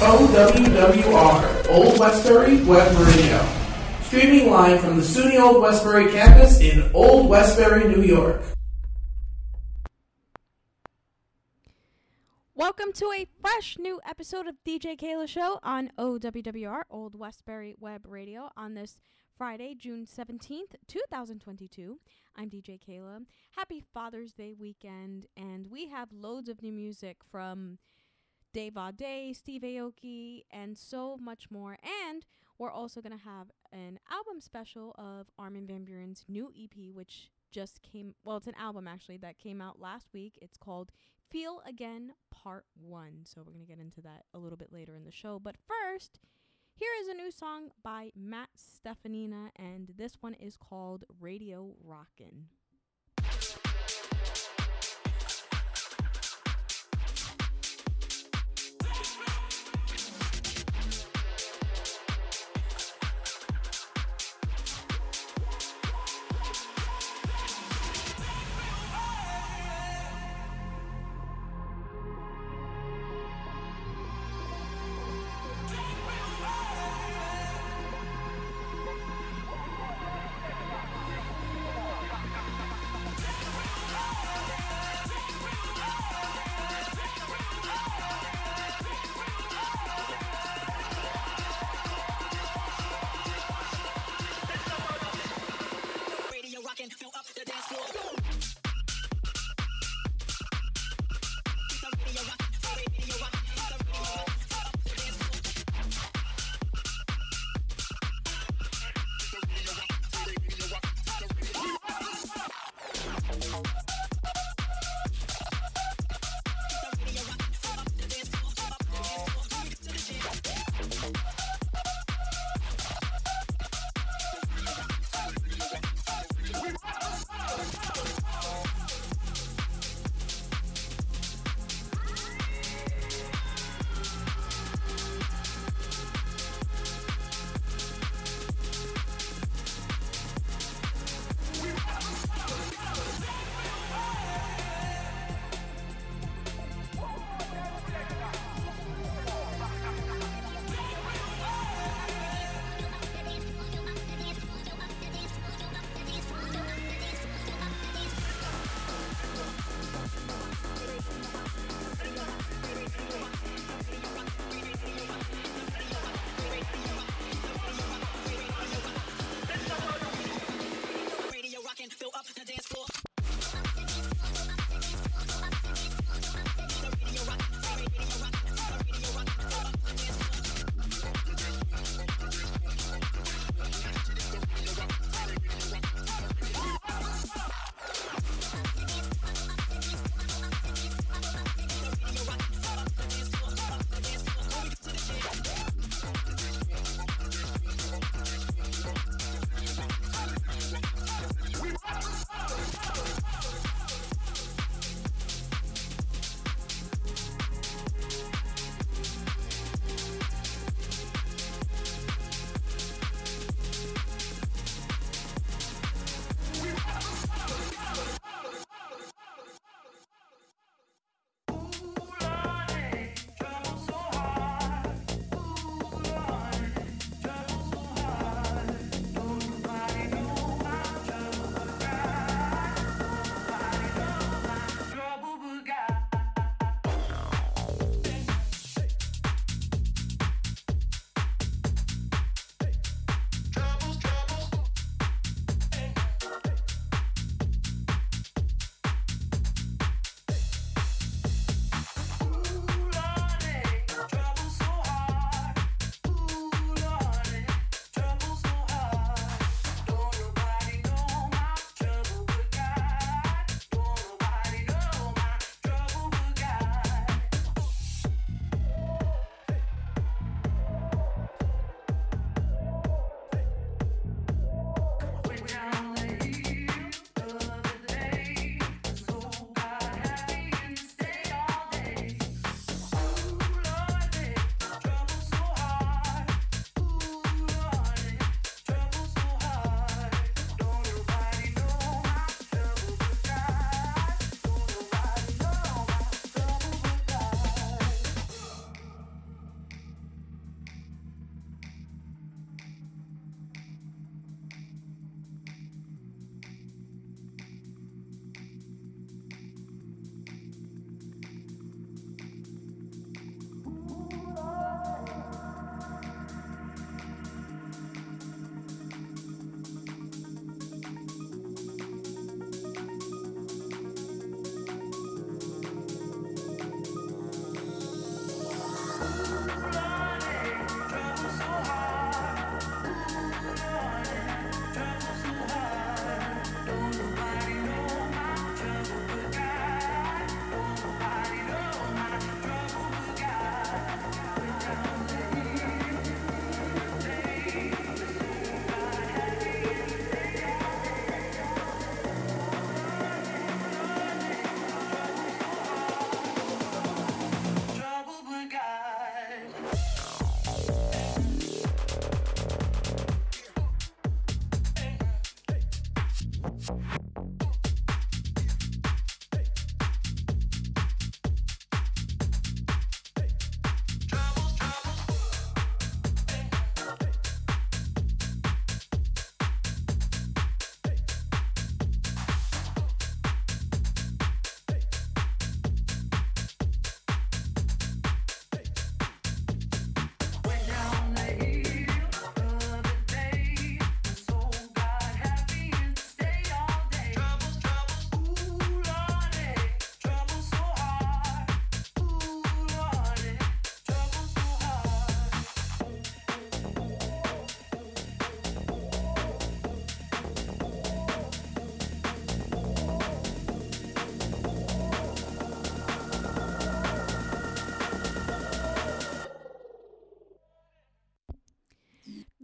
OWWR, Old Westbury Web Radio. Streaming live from the SUNY Old Westbury campus in Old Westbury, New York. Welcome to a fresh new episode of DJ Keila Show on OWWR, Old Westbury Web Radio, on this Friday, June 17th, 2022. I'm DJ Keila. Happy Father's Day weekend, and we have loads of new music from Dave Audé, Steve Aoki, and so much more. And we're also going to have an album special of Armin Van Buuren's new EP, which just came, well, it's an album actually that came out last week. It's called Feel Again Part 1. So we're going to get into that a little bit later in the show. But first, here is a new song by Matt Stefanina, and this one is called Radio Rockin'.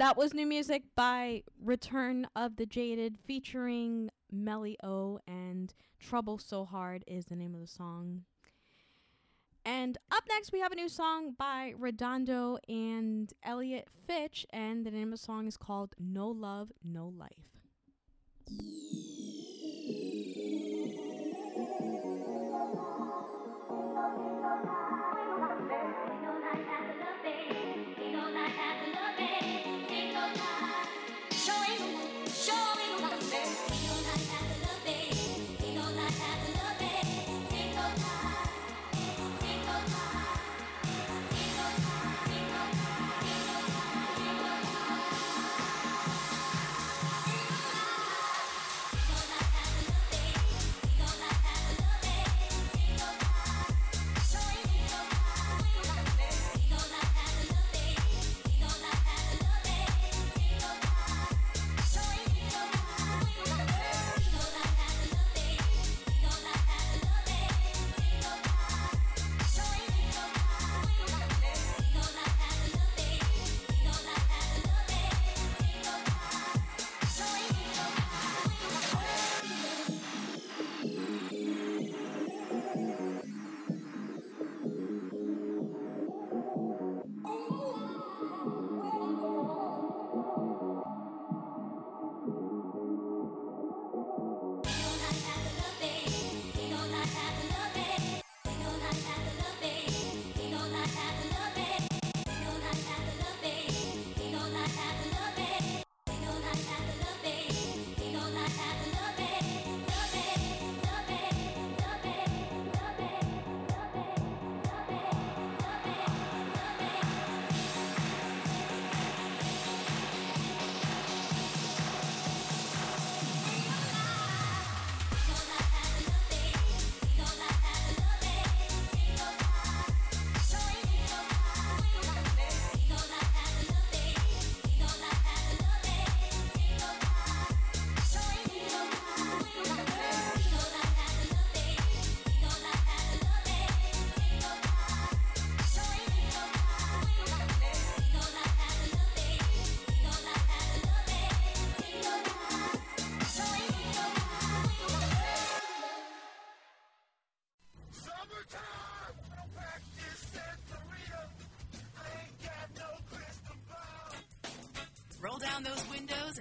That was new music by Return of the Jaded featuring Melly O and Trouble So Hard is the name of the song. And up next, we have a new song by Redondo and Elliot Fitch, and the name of the song is called No Love, No Life.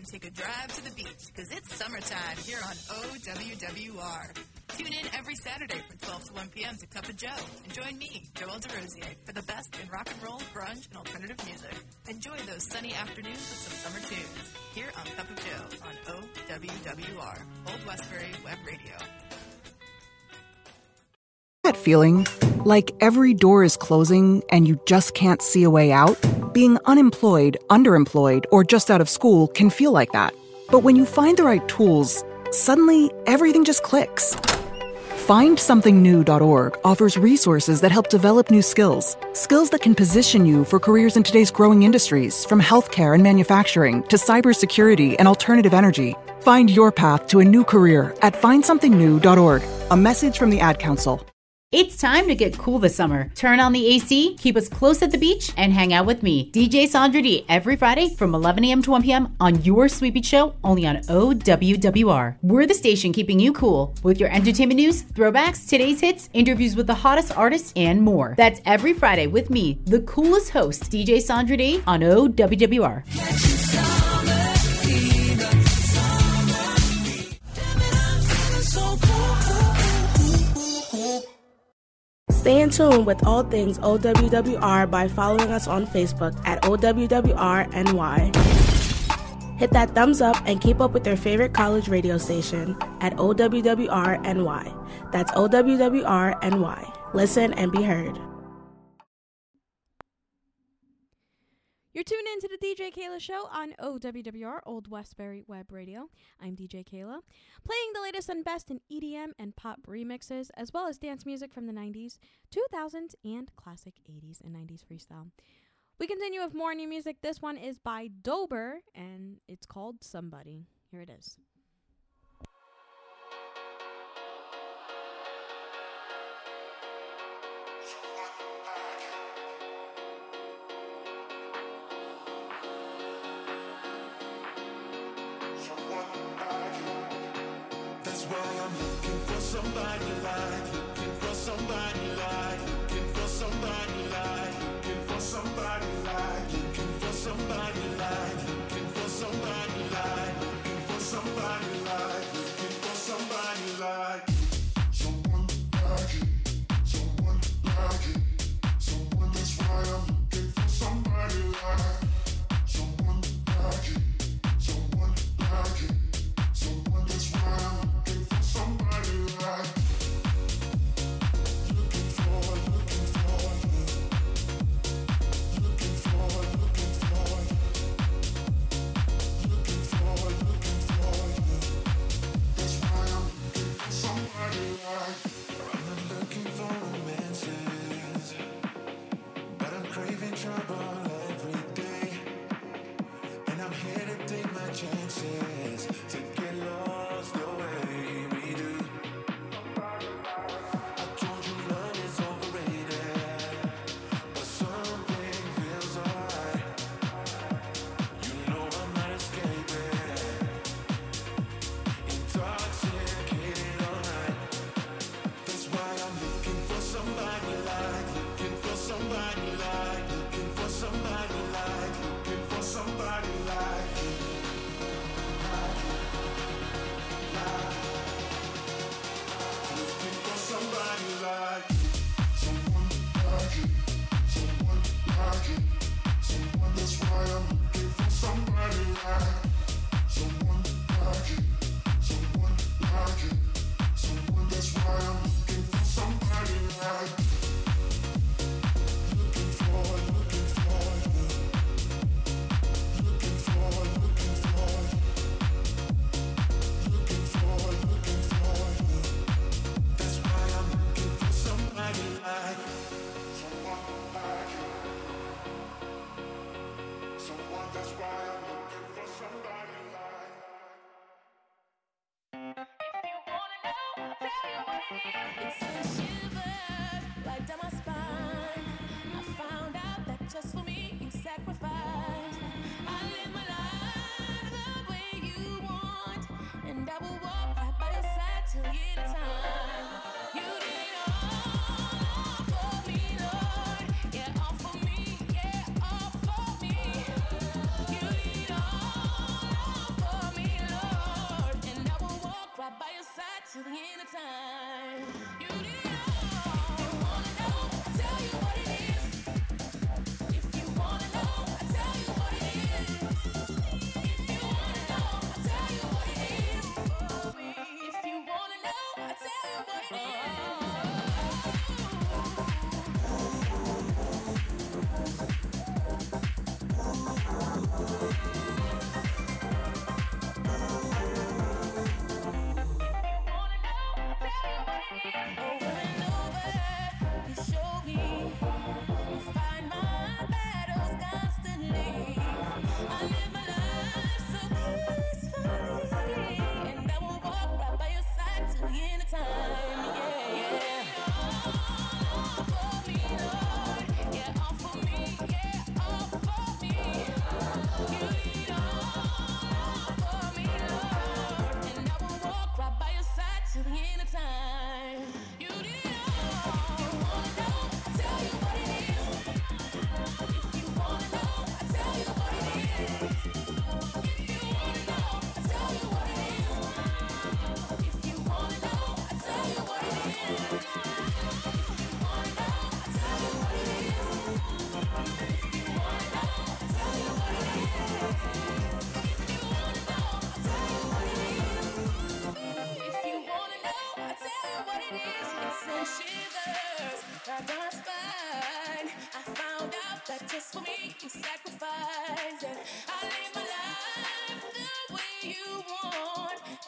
take a drive to the beach because it's summertime here on OWWR. Tune in every Saturday from 12 to 1 p.m. to Cup of Joe and join me, Joel DeRosier, for the best in rock and roll, grunge, and alternative music. Enjoy those sunny afternoons with some summer tunes here on Cup of Joe on OWWR, Old Westbury Web Radio. That feeling? Like every door is closing and you just can't see a way out? Being unemployed, underemployed, or just out of school can feel like that. But when you find the right tools, suddenly everything just clicks. FindSomethingNew.org offers resources that help develop new skills, skills that can position you for careers in today's growing industries, from healthcare and manufacturing to cybersecurity and alternative energy. Find your path to a new career at FindSomethingNew.org. A message from the Ad Council. It's time to get cool this summer. Turn on the AC, keep us close at the beach, and hang out with me, DJ Sandra D, every Friday from 11 a.m. to 1 p.m. on your Sweet Beach Show, only on OWWR. We're the station keeping you cool with your entertainment news, throwbacks, today's hits, interviews with the hottest artists, and more. That's every Friday with me, the coolest host, DJ Sandra D, on OWWR. Stay in tune with all things OWWR by following us on Facebook at OWWRNY. Hit that thumbs up and keep up with your favorite college radio station at OWWRNY. That's OWWRNY. Listen and be heard. You're tuned in to the DJ Keila Show on OWWR, Old Westbury Web Radio. I'm DJ Keila, playing the latest and best in EDM and pop remixes, as well as dance music from the 90s, 2000s, and classic 80s and 90s freestyle. We continue with more new music. This one is by Dober, and it's called Somebody. Here it is.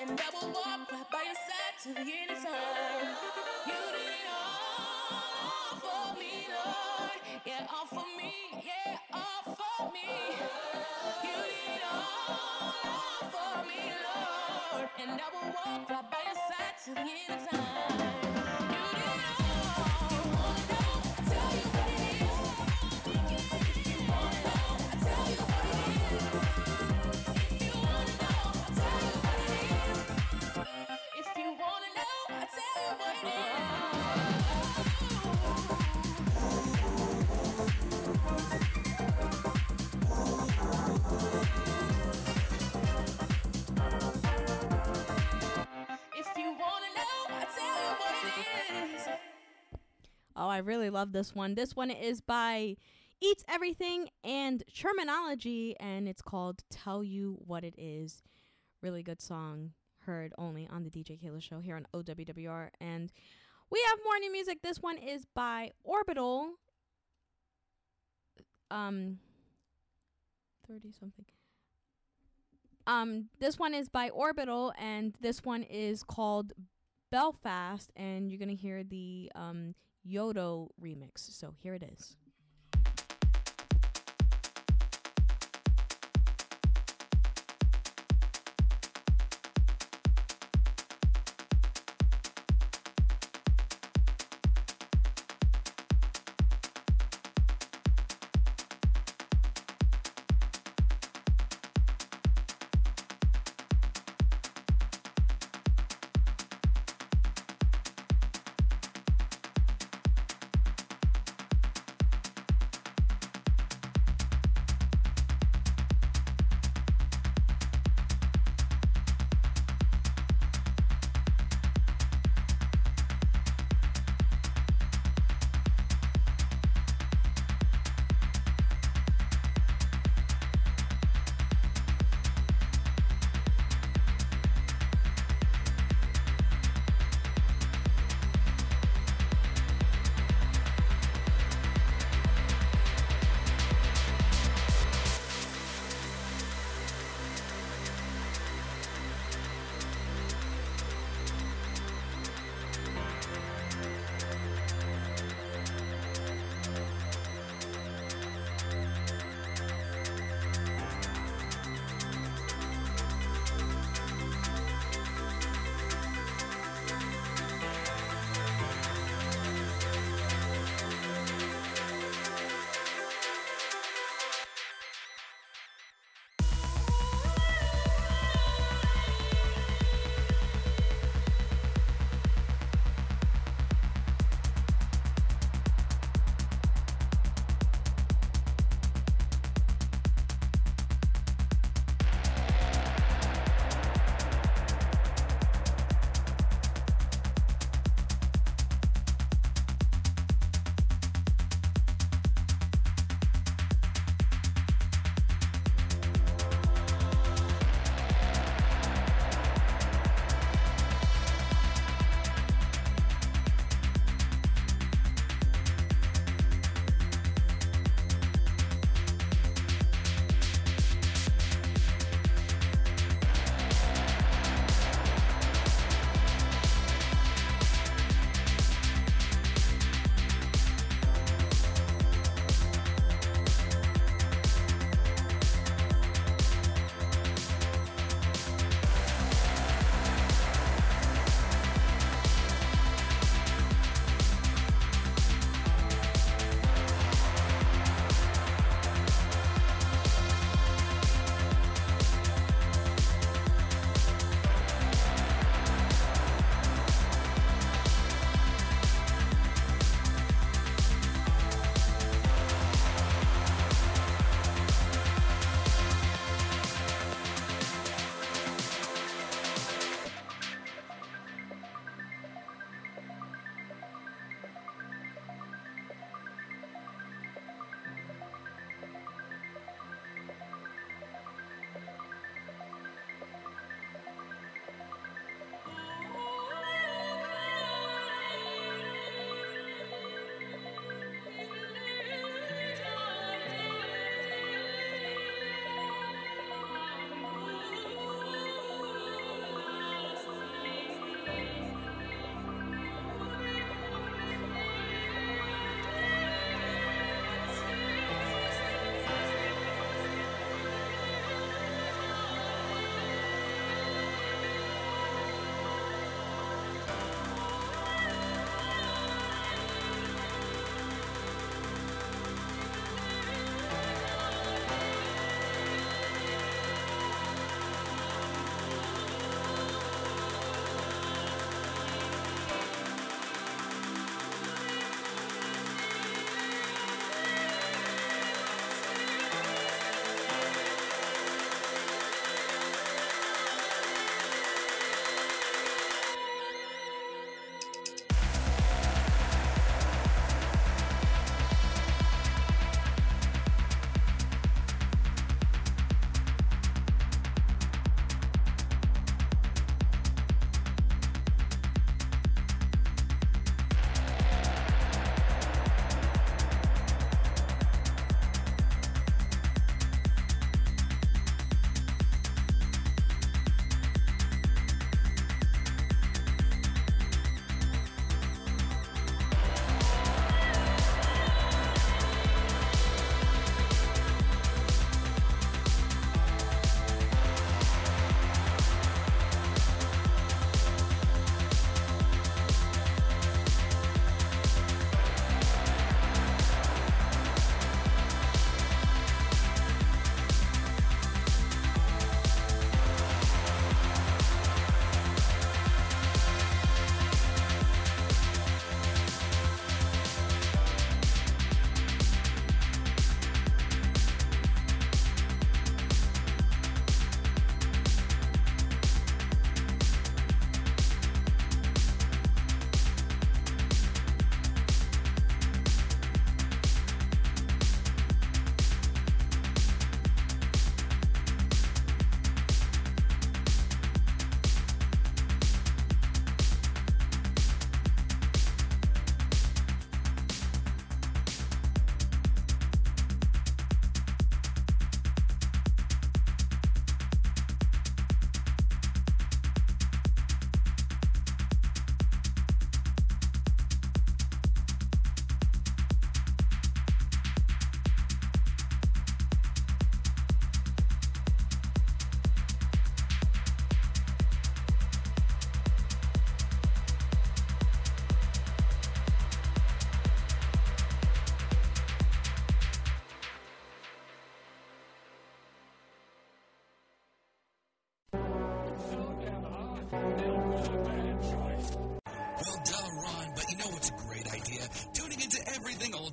and I will walk right by your side till the end of time. You did it all, all for me, Lord. Yeah, all for me, yeah, all for me. You did it all, all for me, Lord. And I will walk right by your side till the end of time. Oh, I really love this one. This one is by Eats Everything and Terminology, and it's called Tell You What It Is. Really good song, heard only on the DJ Keila Show here on OWWR. And we have more new music. This one is by Orbital. Um, 30 something. Um, this one is by Orbital, and this one is called Belfast, and you're gonna hear the um, Yodo remix. So here it is.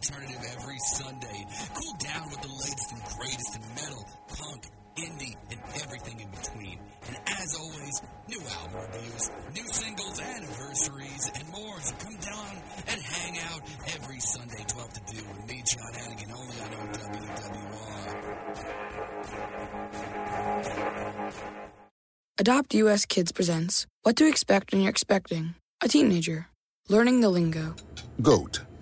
Alternative every Sunday. Cool down with the latest and greatest in metal, punk, indie, and everything in between. And as always, new album reviews, new singles, anniversaries, and more. So come down and hang out every Sunday, 12 to 2 with me, John Hannigan, only on OWWR. Adopt US Kids presents What to Expect When You're Expecting a Teenager. Learning the Lingo. GOAT,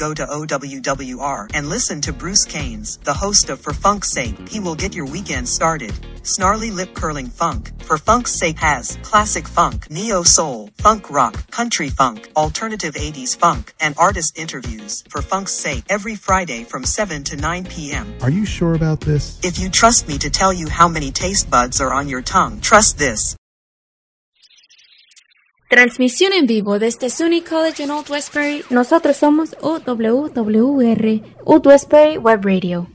Go to OWWR and listen to Bruce Canes, the host of For Funk's Sake. He will get your weekend started. Snarly lip curling funk. For Funk's Sake has classic funk, neo soul, funk rock, country funk, alternative 80s funk, and artist interviews. For Funk's Sake every Friday from 7 to 9 p.m. Are you sure about this? If you trust me to tell you how many taste buds are on your tongue, trust this. Transmisión en vivo desde SUNY College en Old Westbury. Nosotros somos OWWR, Old Westbury Web Radio.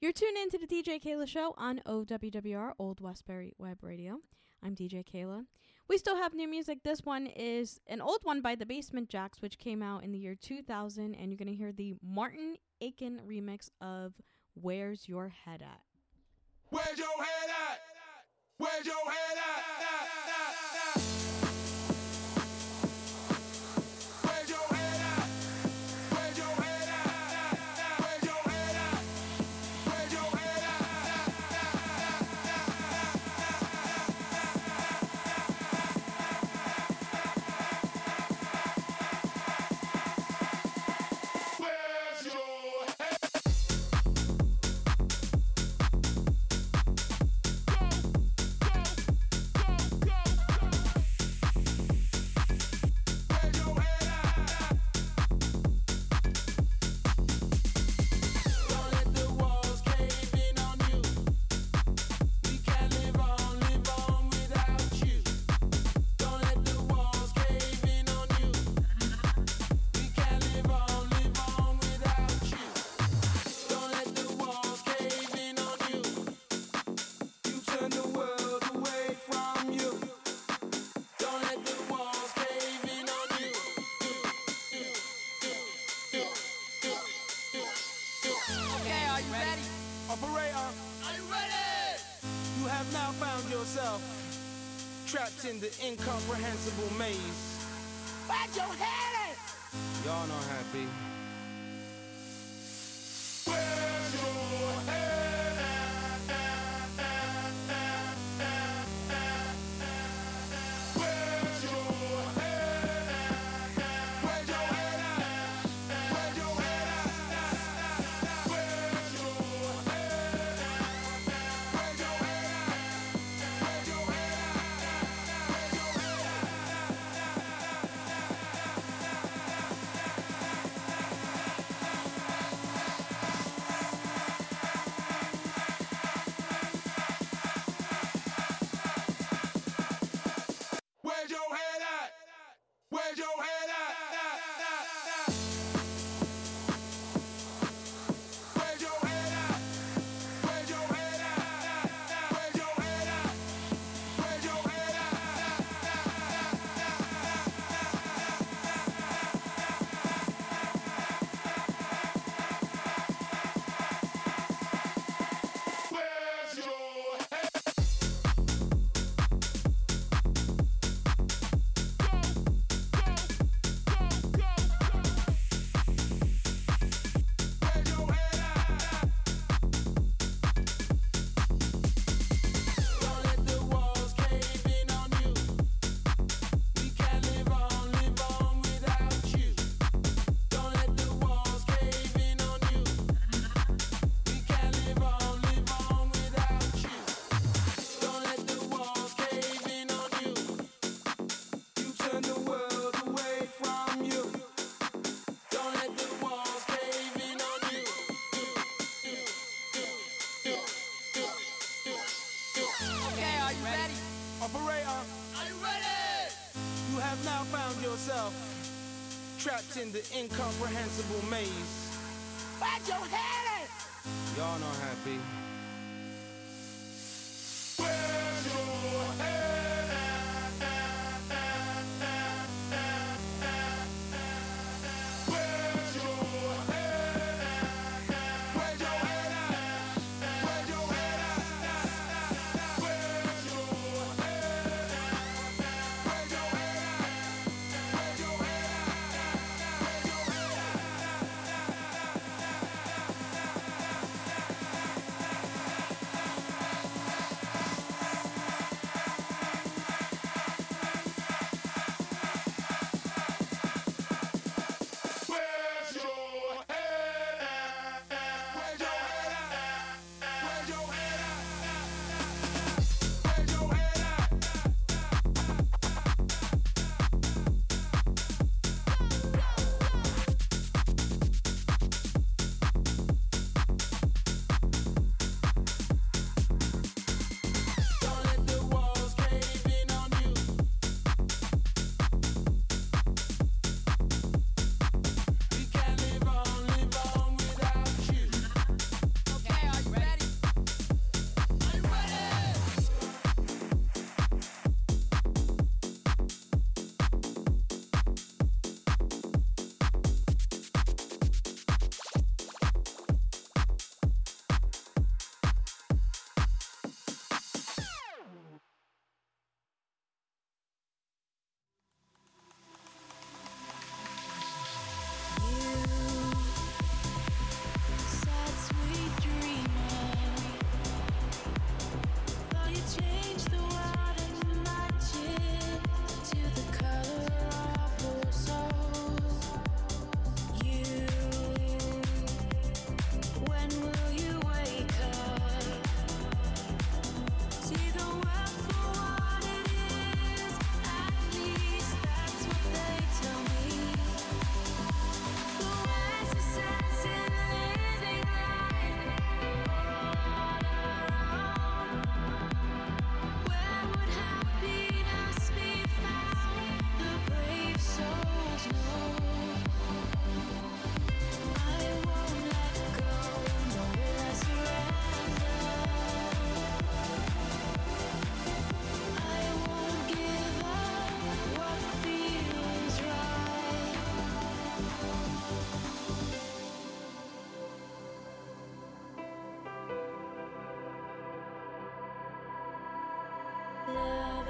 You're tuned in to the DJ Keila Show on OWWR, Old Westbury Web Radio. I'm DJ Keila. We still have new music. This one is an old one by the Basement Jaxx, which came out in the year 2000, and you're going to hear the Martin Aiken remix of Where's Your Head At? Where's your head at? Where's your head at? Where's in the incomprehensible maze. trapped in the incomprehensible maze. Where'd you head it? Y'all not happy.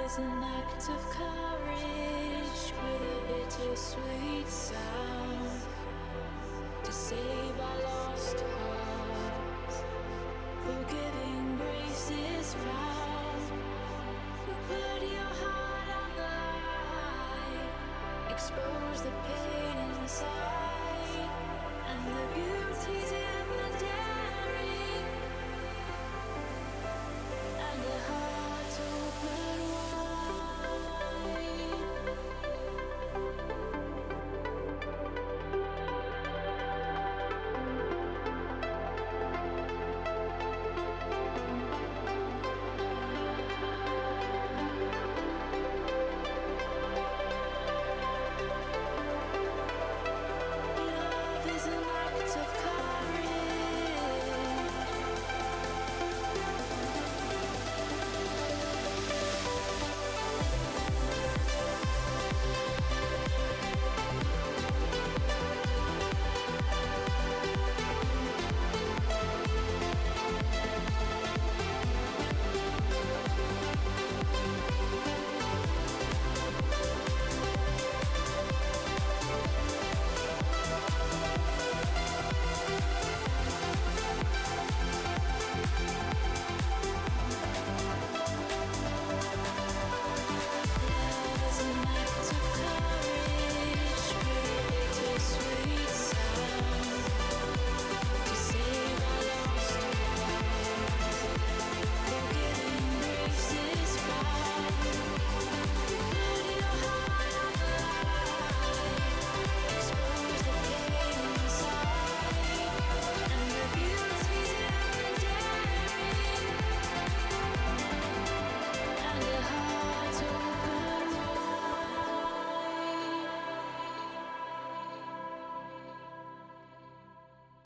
is an act of courage with a bittersweet sound to save our lost hearts. Forgiving grace is found. You put your heart on the line, expose the pain inside and the beauty's in the daring and the heart open.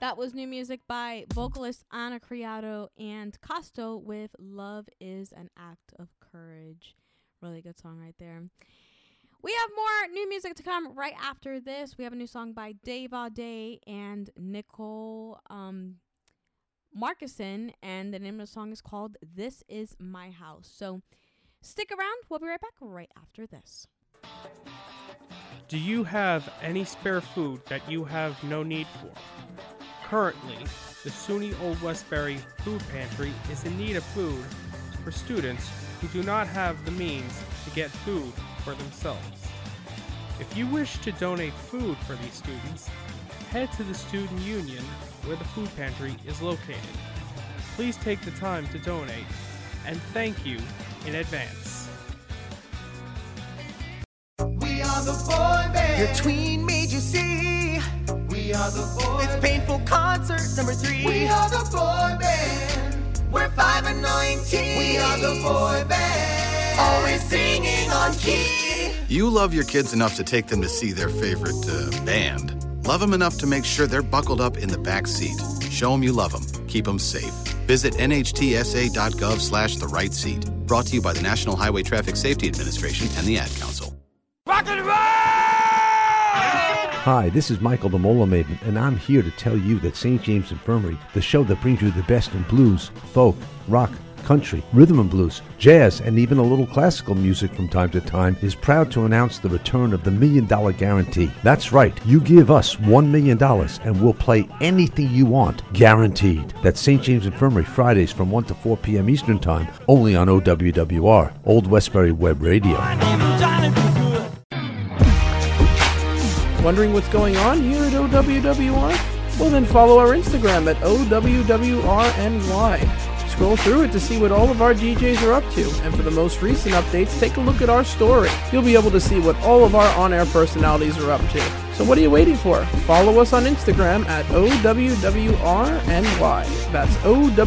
That was new music by vocalist Ana Criado and Costo with Love is an Act of Courage. Really good song right there. We have more new music to come right after this. We have a new song by Dave Audé and Nicole um, Markison, and the name of the song is called This Is My House. So stick around. We'll be right back right after this. Do you have any spare food that you have no need for? Currently, the SUNY Old Westbury Food Pantry is in need of food for students who do not have the means to get food for themselves. If you wish to donate food for these students, head to the Student Union where the food pantry is located. Please take the time to donate, and thank you in advance. We are the boy band. Your tween made you see. We are the boy It's painful concert number three. We are the boy band. We're five and nineteen. We are the boy band. Always singing on key. You love your kids enough to take them to see their favorite uh, band. Love them enough to make sure they're buckled up in the back seat. Show them you love them. Keep them safe. Visit nhtsa.gov slash the right seat. Brought to you by the National Highway Traffic Safety Administration and the Ad Council. Rock and roll! Hi, this is Michael the Mola Maiden, and I'm here to tell you that St. James Infirmary, the show that brings you the best in blues, folk, rock, country, rhythm and blues, jazz, and even a little classical music from time to time, is proud to announce the return of the Million Dollar Guarantee. That's right, you give us $1 million and we'll play anything you want, guaranteed. That's St. James Infirmary, Fridays from 1 to 4 p.m. Eastern Time, only on OWWR, Old Westbury Web Radio. Wondering what's going on here at OWWR? Well, then follow our Instagram at OWWRNY. Scroll through it to see what all of our DJs are up to, and for the most recent updates, take a look at our story. You'll be able to see what all of our on air personalities are up to. So, what are you waiting for? Follow us on Instagram at OWWRNY. That's OWWRNY.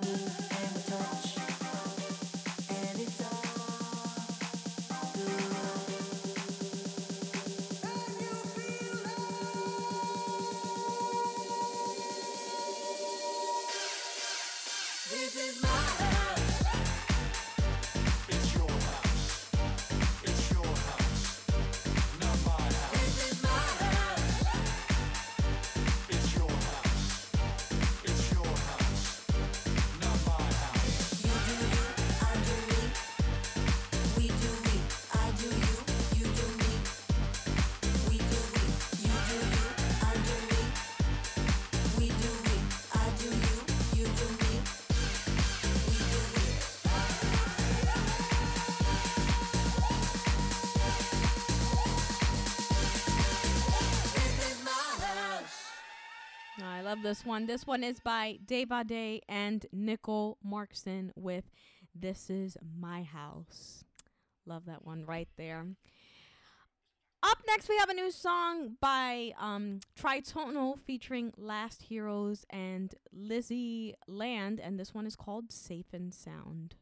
Bodies move love this one. This one is by Dave Audé and Nicole Markson with This Is My House. Love that one right there. Up next, we have a new song by um, Tritonal featuring Last Heroes and Lizzie Land, and this one is called Safe and Sound.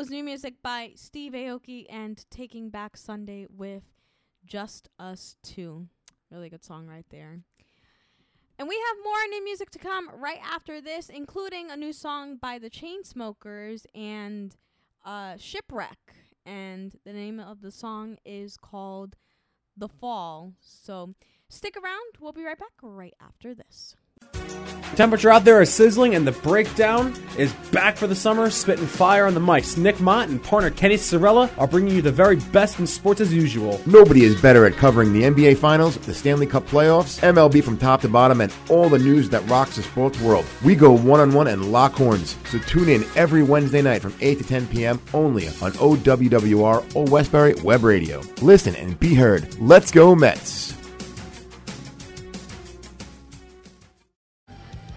Was new music by Steve Aoki and Taking Back Sunday with Just Us Two. Really good song right there. And we have more new music to come right after this, including a new song by the Chainsmokers and uh, Shipwreck. And the name of the song is called The Fall. So stick around. We'll be right back right after this. Temperature out there is sizzling, and the breakdown is back for the summer, spitting fire on the mics. Nick Mott and partner Kenny Sorella are bringing you the very best in sports as usual. Nobody is better at covering the NBA Finals, the Stanley Cup playoffs, MLB from top to bottom, and all the news that rocks the sports world. We go one on one and lock horns. So tune in every Wednesday night from 8 to 10 p.m. only on OWWR or Westbury Web Radio. Listen and be heard. Let's go, Mets.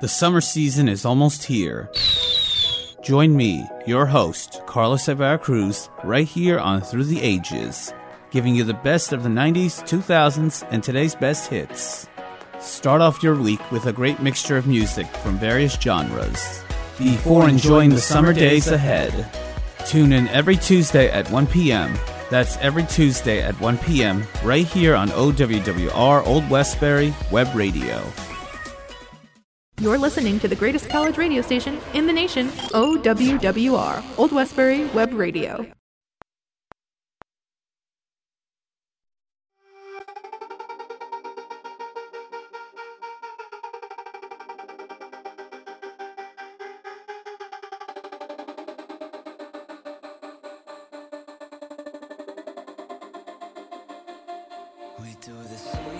The summer season is almost here. Join me, your host, Carlos Severa Cruz, right here on Through the Ages, giving you the best of the 90s, 2000s, and today's best hits. Start off your week with a great mixture of music from various genres. Before enjoying the summer days ahead, tune in every Tuesday at 1 p.m. That's every Tuesday at 1 p.m. right here on OWWR Old Westbury Web Radio. You're listening to the greatest college radio station in the nation, OWWR, Old Westbury Web Radio. We do the same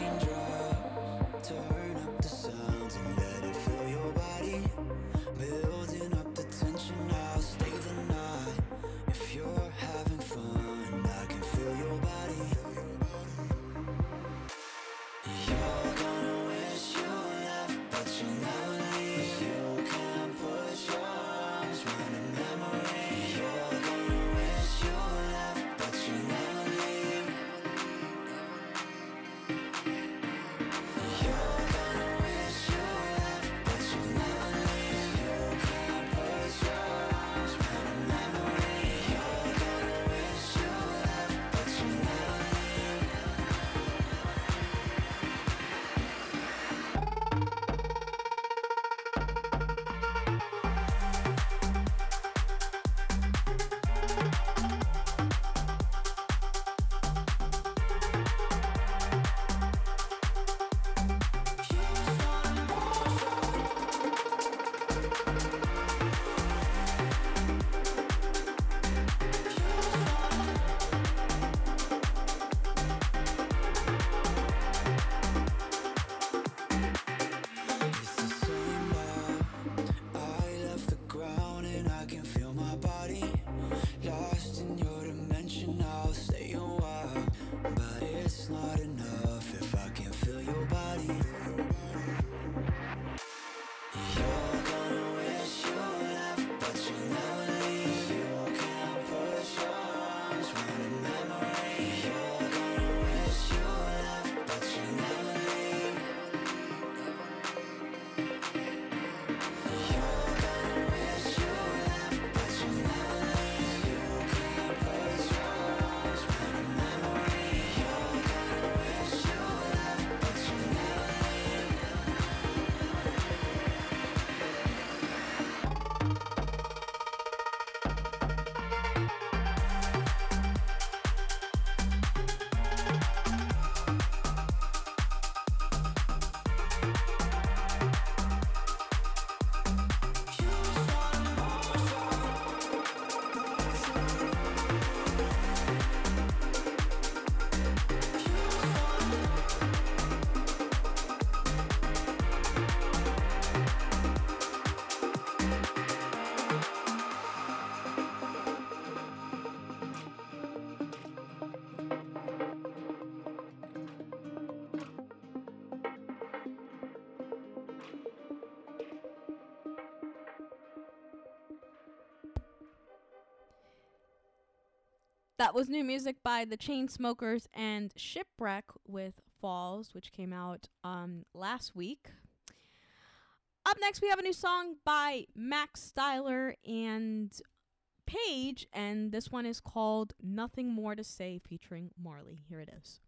That was new music by the Chainsmokers and Shipwreck with Falls, which came out um, last week. Up next, we have a new song by Max Styler and Paige, and this one is called Nothing More to Say featuring Marley. Here it is.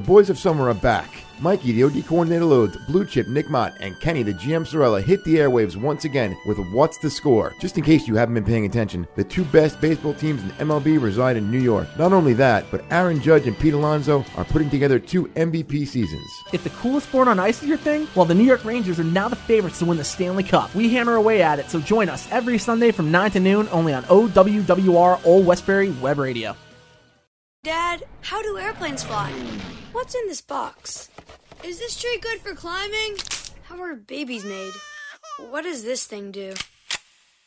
Boys of summer are back. Mikey, the OD coordinator loads, Blue Chip, Nick Mott, and Kenny, the GM Sorella, hit the airwaves once again with What's the Score? Just in case you haven't been paying attention, the two best baseball teams in MLB reside in New York. Not only that, but Aaron Judge and Pete Alonso are putting together two MVP seasons. If the coolest sport on ice is your thing, well, the New York Rangers are now the favorites to win the Stanley Cup. We hammer away at it, so join us every Sunday from 9 to noon only on OWWR Old Westbury Web Radio. Dad, how do airplanes fly? What's in this box? Is this tree good for climbing? How are babies made? What does this thing do?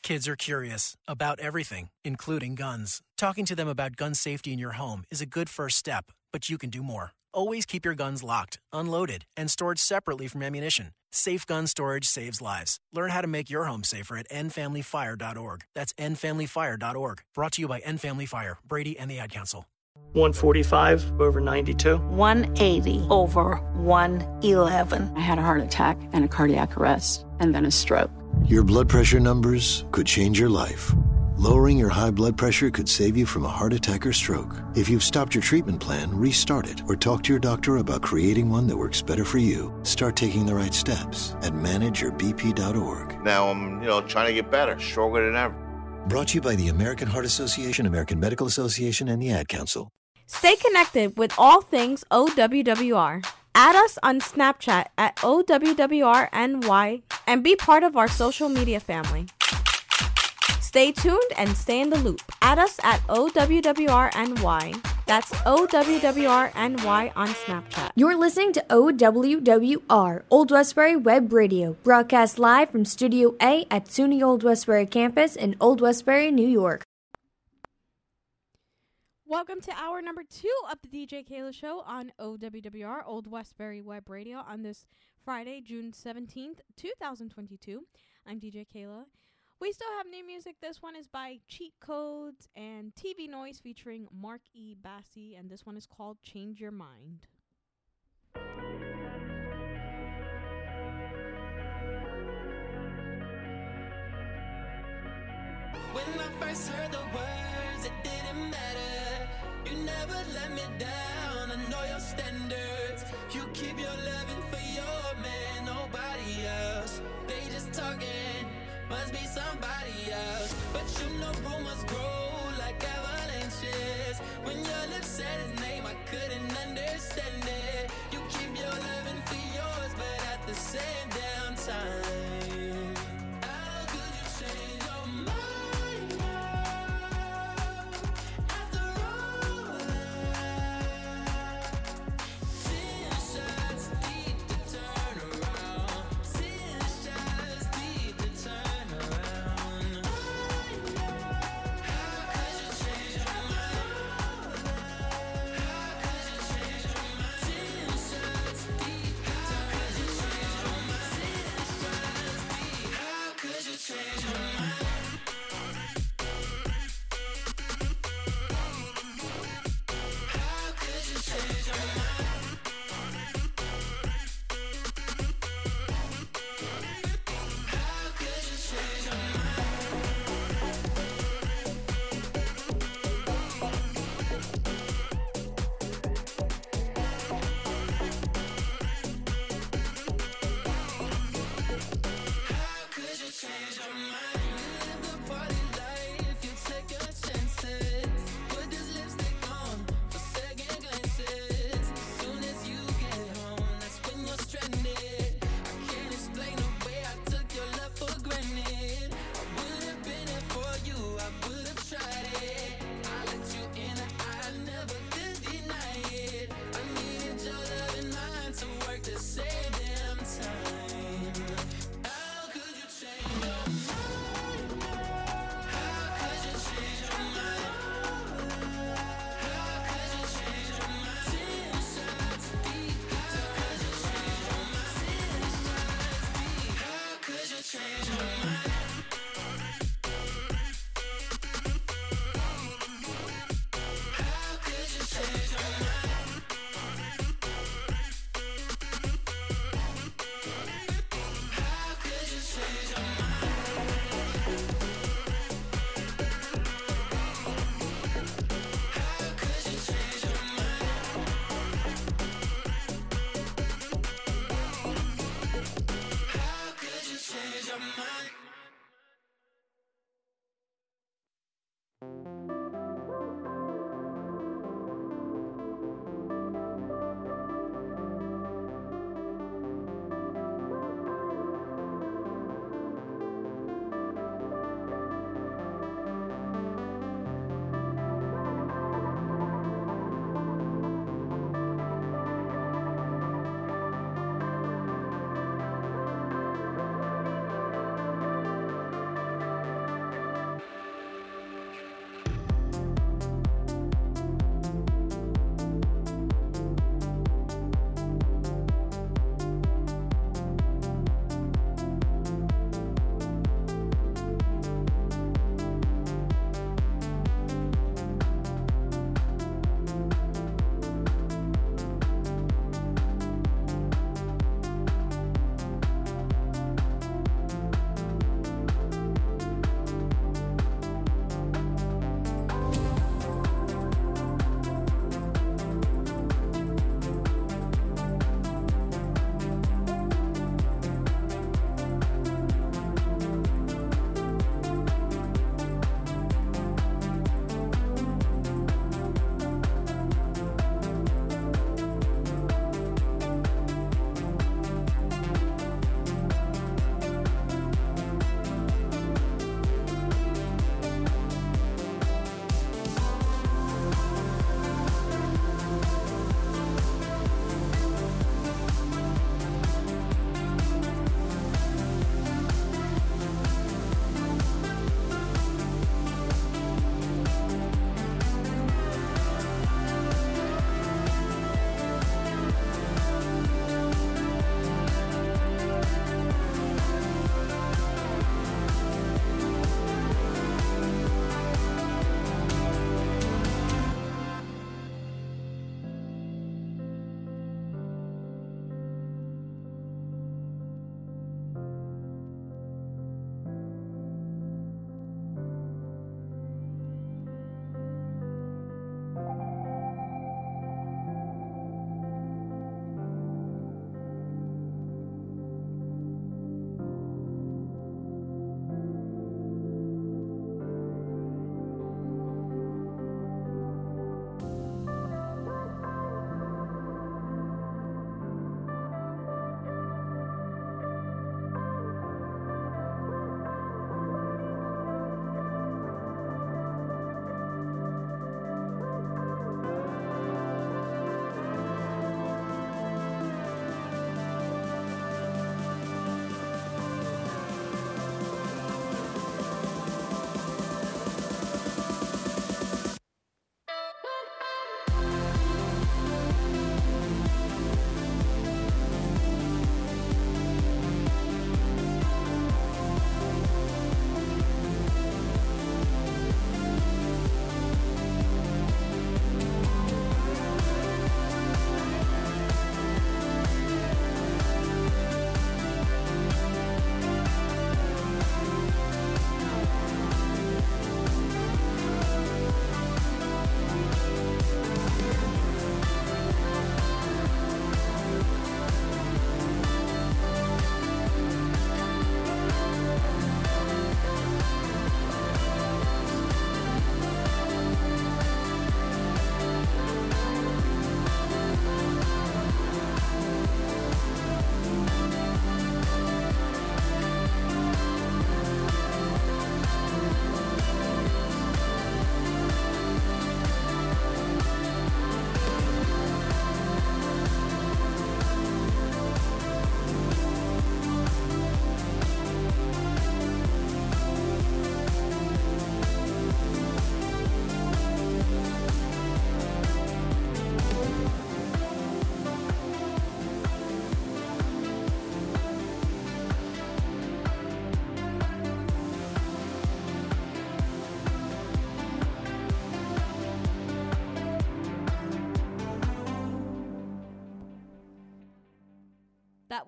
Kids are curious about everything, including guns. Talking to them about gun safety in your home is a good first step, but you can do more. Always keep your guns locked, unloaded, and stored separately from ammunition. Safe gun storage saves lives. Learn how to make your home safer at endfamilyfire.org. That's endfamilyfire.org. Brought to you by End Family Fire, Brady, and the Ad Council. 145 over 92. 180 over 111. I had a heart attack and a cardiac arrest, and then a stroke. Your blood pressure numbers could change your life. Lowering your high blood pressure could save you from a heart attack or stroke. If you've stopped your treatment plan, restart it or talk to your doctor about creating one that works better for you. Start taking the right steps at manageyourbp.org. Now I'm, you know, trying to get better, stronger than ever. Brought to you by the American Heart Association, American Medical Association, and the Ad Council. Stay connected with all things OWWR. Add us on Snapchat at OWWRNY and be part of our social media family. Stay tuned and stay in the loop. Add us at OWWRNY. That's OWWRNY on Snapchat. You're listening to OWWR, Old Westbury Web Radio, broadcast live from Studio A at SUNY Old Westbury campus in Old Westbury, New York. Welcome to hour number two of the DJ Keila Show on OWWR, Old Westbury Web Radio, on this Friday, June 17th, 2022. I'm DJ Keila. We still have new music. This one is by Cheat Codes and TV Noise featuring Mark E. Bassey, and this one is called Change Your Mind. When I first heard the words, it didn't matter. You never let me down. I know your standards. You keep your loving for your man, nobody else. They just talking, must be somebody else. But you know rumors grow like avalanches. When your lips said his name, I couldn't understand it. You keep your loving for yours, but at the same damn time.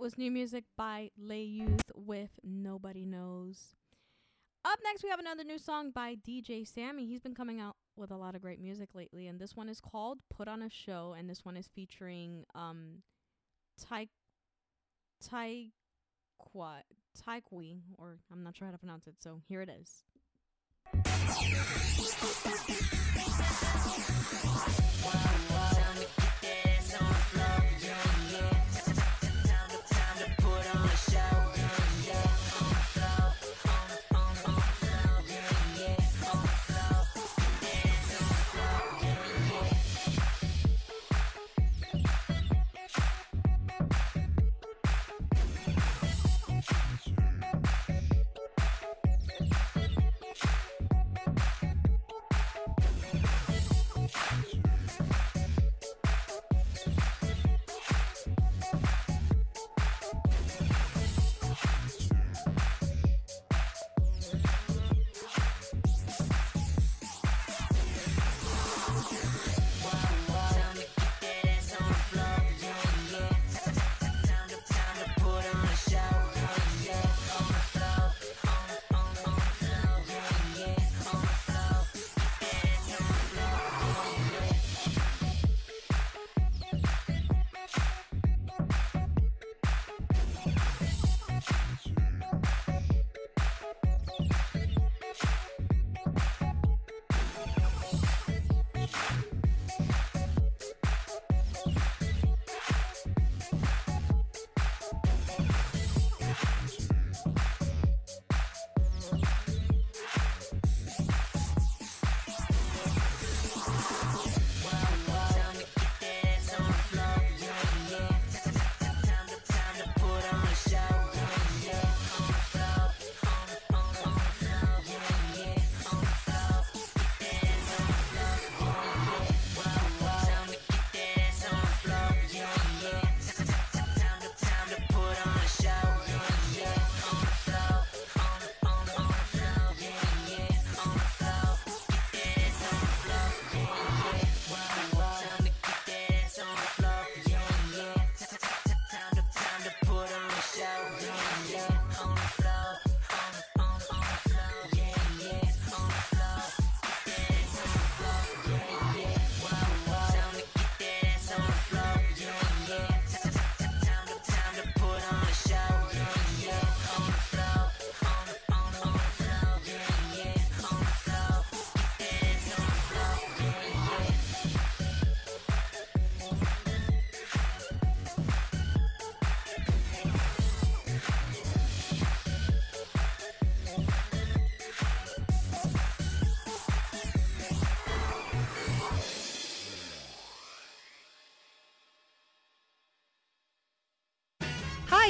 Was new music by Le Youth with Nobody Knows. Up next, we have another new song by DJ Sammy. He's been coming out with a lot of great music lately, and this one is called "Put on a Show," and this one is featuring um, Tai Tai Qua Taikwi, or I'm not sure how to pronounce it, so here it is.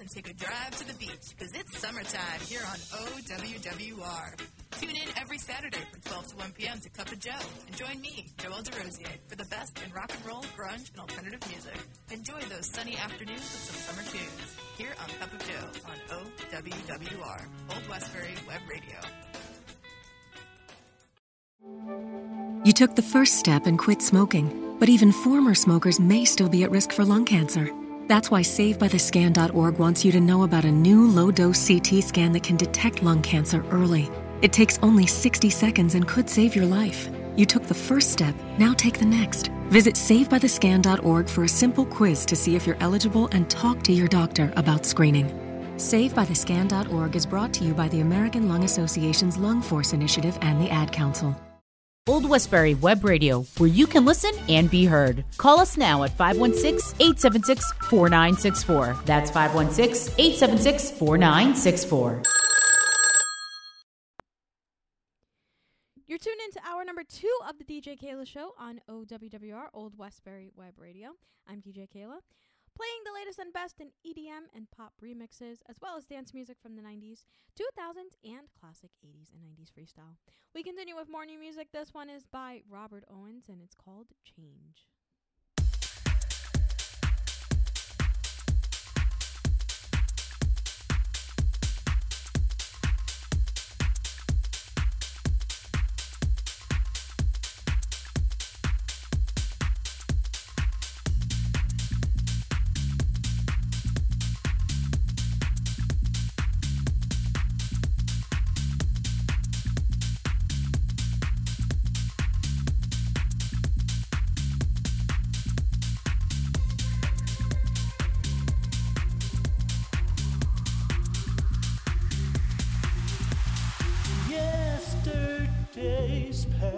And take a drive to the beach because it's summertime here on OWWR. Tune in every Saturday from 12 to 1 p.m. to Cup of Joe and join me, Joel DeRosier, for the best in rock and roll, grunge, and alternative music. Enjoy those sunny afternoons with some summer tunes here on Cup of Joe on OWWR, Old Westbury Web Radio. You took the first step and quit smoking, but even former smokers may still be at risk for lung cancer. That's why SaveByTheScan.org wants you to know about a new low dose CT scan that can detect lung cancer early. It takes only 60 seconds and could save your life. You took the first step, now take the next. Visit SaveByTheScan.org for a simple quiz to see if you're eligible and talk to your doctor about screening. SaveByTheScan.org is brought to you by the American Lung Association's Lung Force Initiative and the Ad Council. Old Westbury Web Radio, where you can listen and be heard. Call us now at 516 876 4964. That's 516 876 4964. You're tuned into hour number two of the DJ Keila Show on OWWR, Old Westbury Web Radio. I'm DJ Keila playing the latest and best in EDM and pop remixes, as well as dance music from the 90s, 2000s, and classic 80s and 90s freestyle. We continue with more new music. This one is by Robert Owens and it's called Change. despair.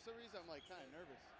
Some reason, I'm like kind of nervous.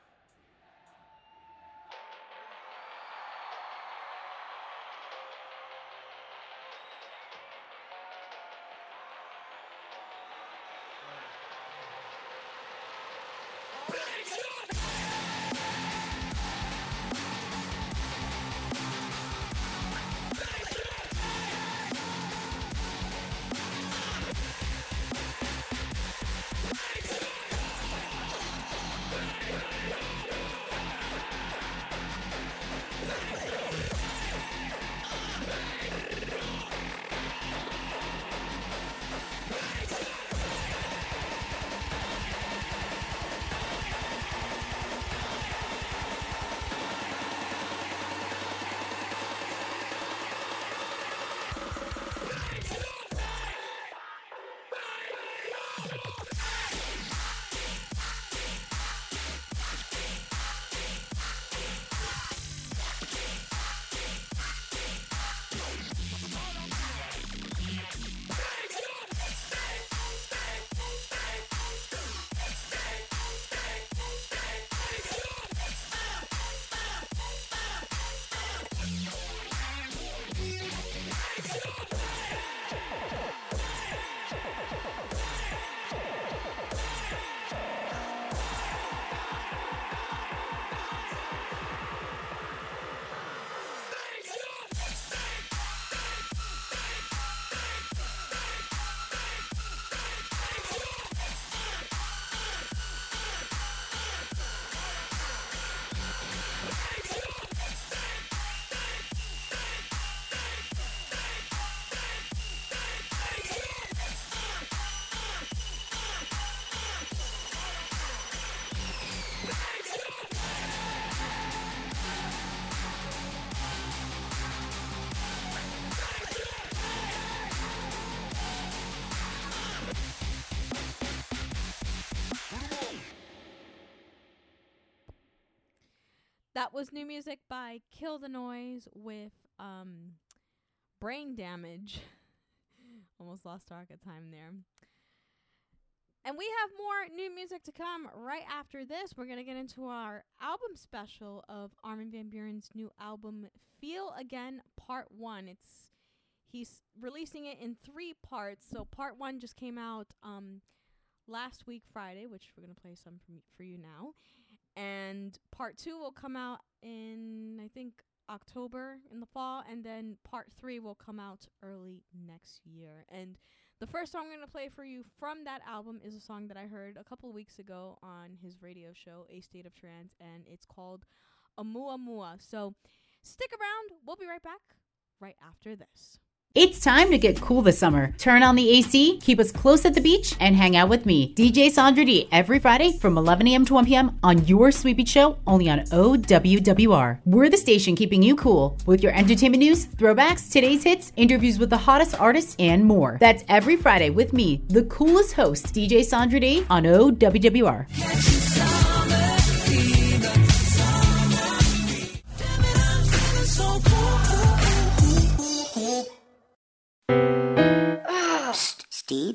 That was new music by Kill the Noise with um Brain Damage. Almost lost track of time there. And we have more new music to come right after this. We're going to get into our album special of Armin van Buuren's new album Feel Again Part 1. It's he's releasing it in 3 parts. So part 1 just came out um last week Friday, which we're going to play some for, me, for you now. And part 2 will come out in I think October in the fall and then part 3 will come out early next year. And the first song I'm to play for you from that album is a song that I heard a couple of weeks ago on his radio show, A State of Trance, and it's called Amua Mua. So stick around. We'll be right back right after this. It's time to get cool this summer. Turn on the AC, keep us close at the beach, and hang out with me, DJ Sandra D, every Friday from 11 a.m. to 1 p.m. on your Sweet Beach Show, only on OWWR. We're the station keeping you cool with your entertainment news, throwbacks, today's hits, interviews with the hottest artists, and more. That's every Friday with me, the coolest host, DJ Sandra D, on OWWR.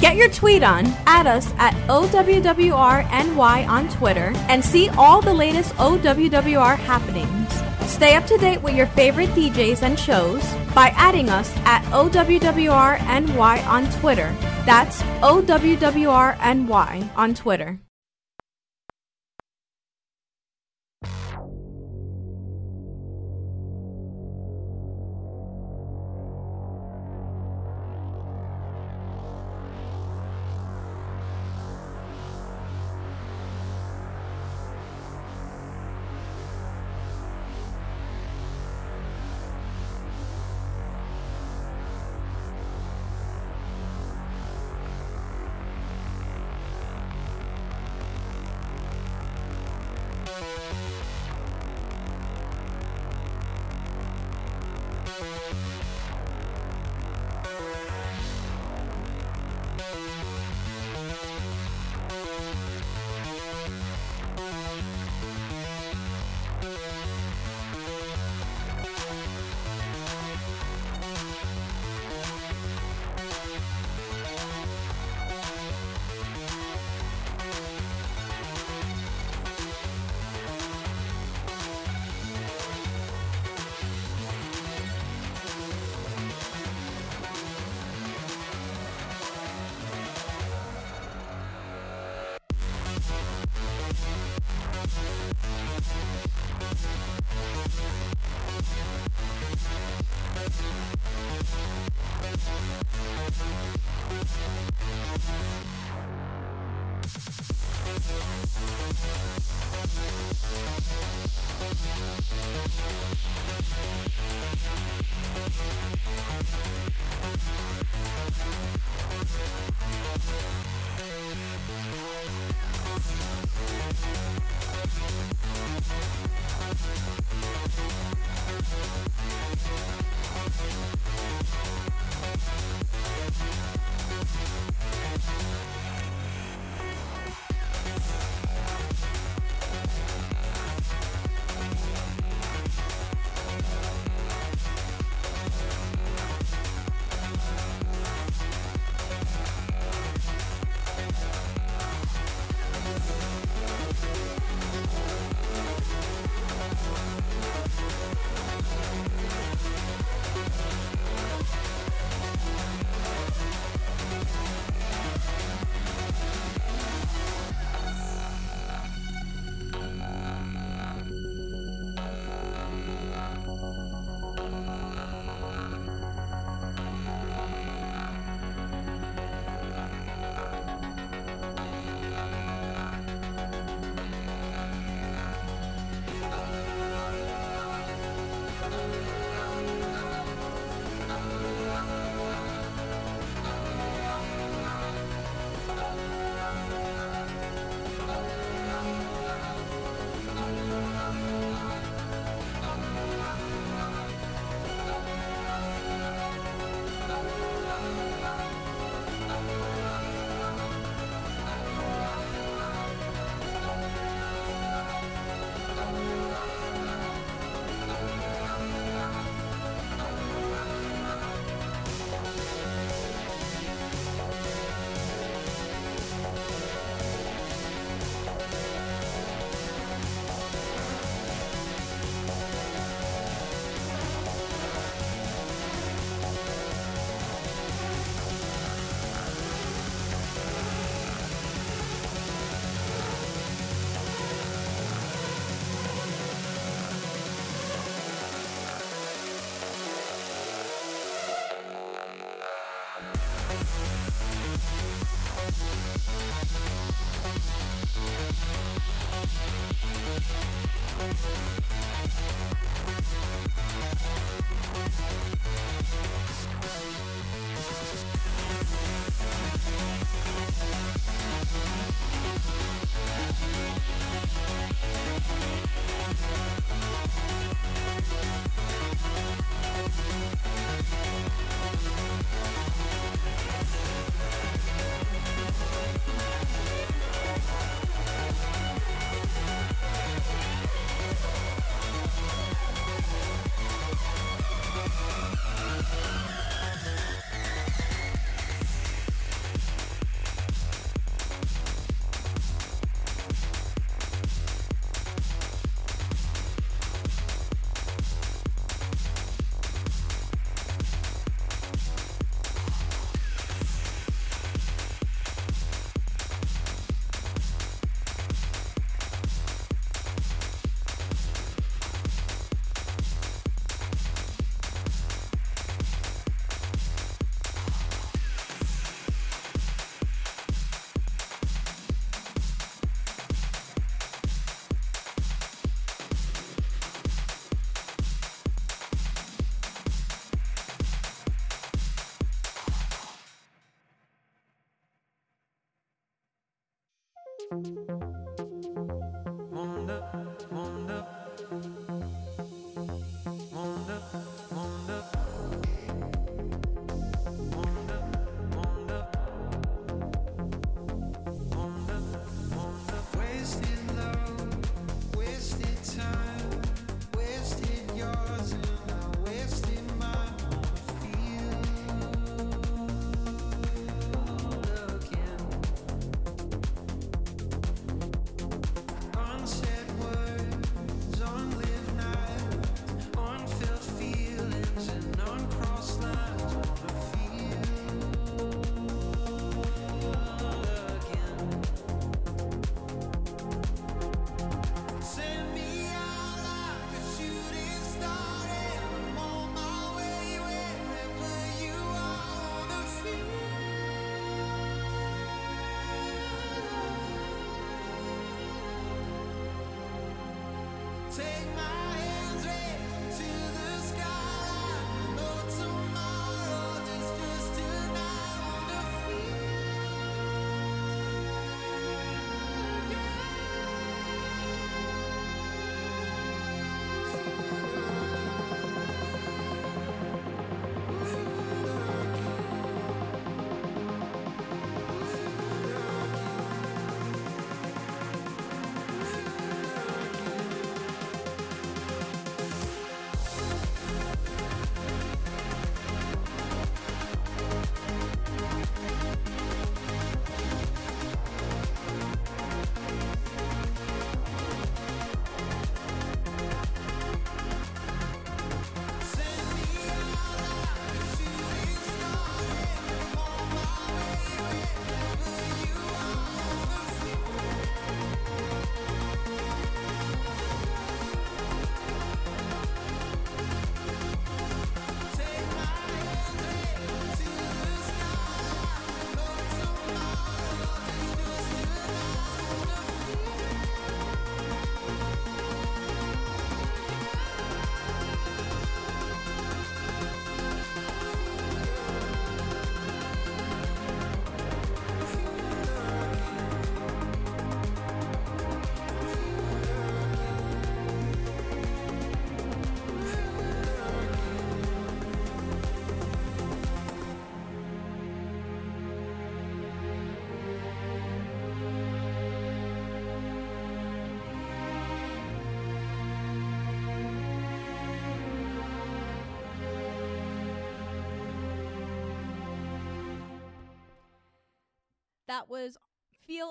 Get your tweet on, add us at OWWRNY on Twitter, and see all the latest OWWR happenings. Stay up to date with your favorite DJs and shows by adding us at OWWRNY on Twitter. That's OWWRNY on Twitter.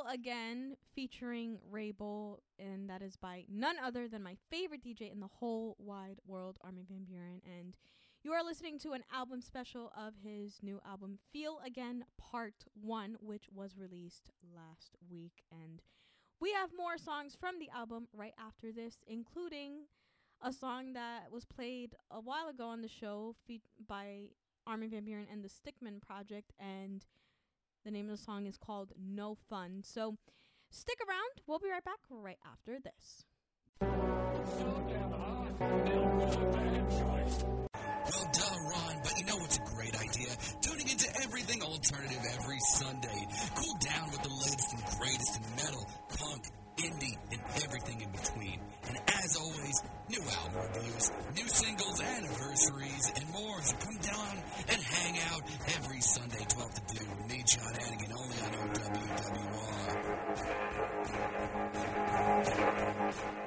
Again featuring Rabel, and that is by none other than my favorite DJ in the whole wide world, Armin Van Buuren. And you are listening to an album special of his new album, Feel Again Part 1, which was released last week. And we have more songs from the album right after this, including a song that was played a while ago on the show fe- by Armin Van Buuren and the Stickmen Project. And the name of the song is called No Fun. So stick around. We'll be right back right after this. Well, duh, Ron, but you know it's a great idea. Tuning into everything alternative every Sunday. Cool down with the latest and greatest in metal, punk, indie, and everything in between. And as always, new album reviews, new singles, anniversaries, and more. So come down and hang out every Sunday, 12 to 2 with me, John Hannigan, only on OWWR.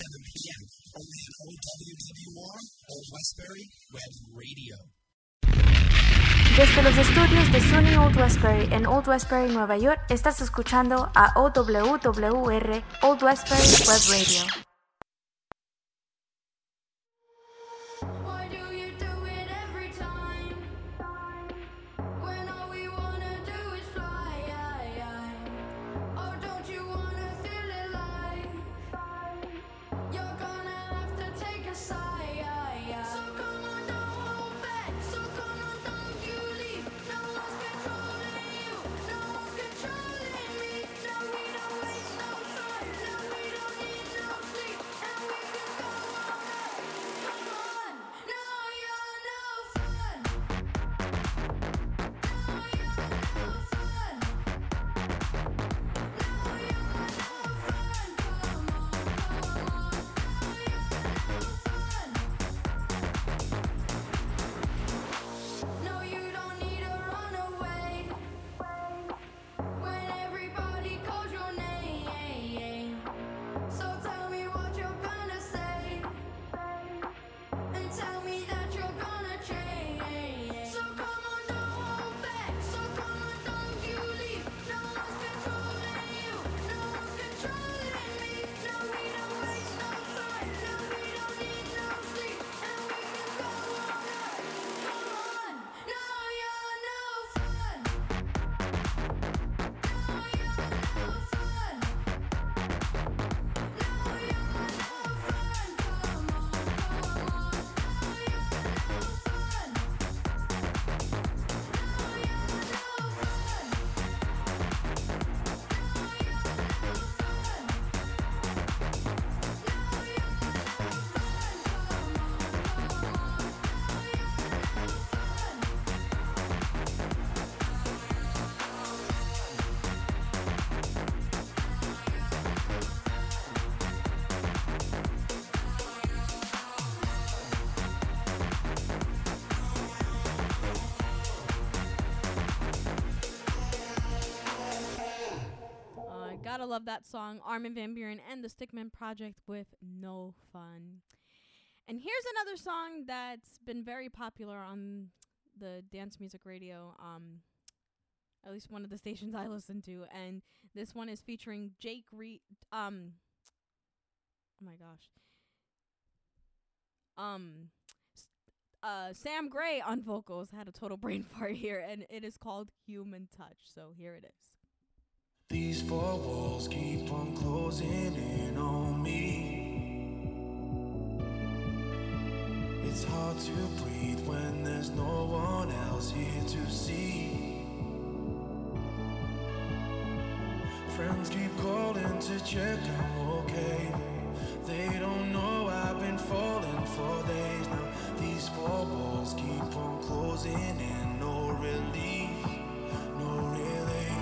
7 p.m. only on OWWR, Old Westbury Web Radio. Desde los estudios de SUNY Old Westbury en Old Westbury, Nueva York, estás escuchando a OWWR Old Westbury Web Radio. Love that song, Armin Van Buuren and the Stickmen Project with No Fun. And here's another song that's been very popular on the dance music radio, um, at least one of the stations I listen to. And this one is featuring Jake Reed. Um, oh my gosh. Um, uh, Sam Gray on vocals had a total brain fart here, and it is called Human Touch. So here it is. These four walls keep on closing in on me. It's hard to breathe when there's no one else here to see. Friends keep calling to check I'm okay. They don't know I've been falling for days now. These four walls keep on closing in, no relief, no relief.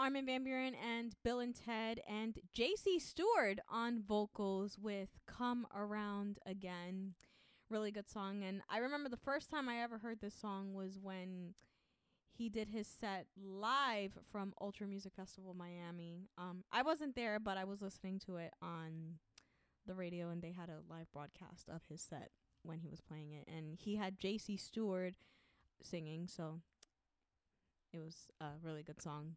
Armin Van Buuren and Billen Ted and JC Stewart on vocals with Come Around Again. Really good song. And I remember the first time I ever heard this song was when he did his set live from Ultra Music Festival Miami. Um, I wasn't there, but I was listening to it on the radio, and they had a live broadcast of his set when he was playing it. And he had JC Stewart singing, so it was a really good song.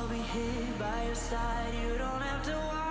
I'll be here by your side. You don't have to worry.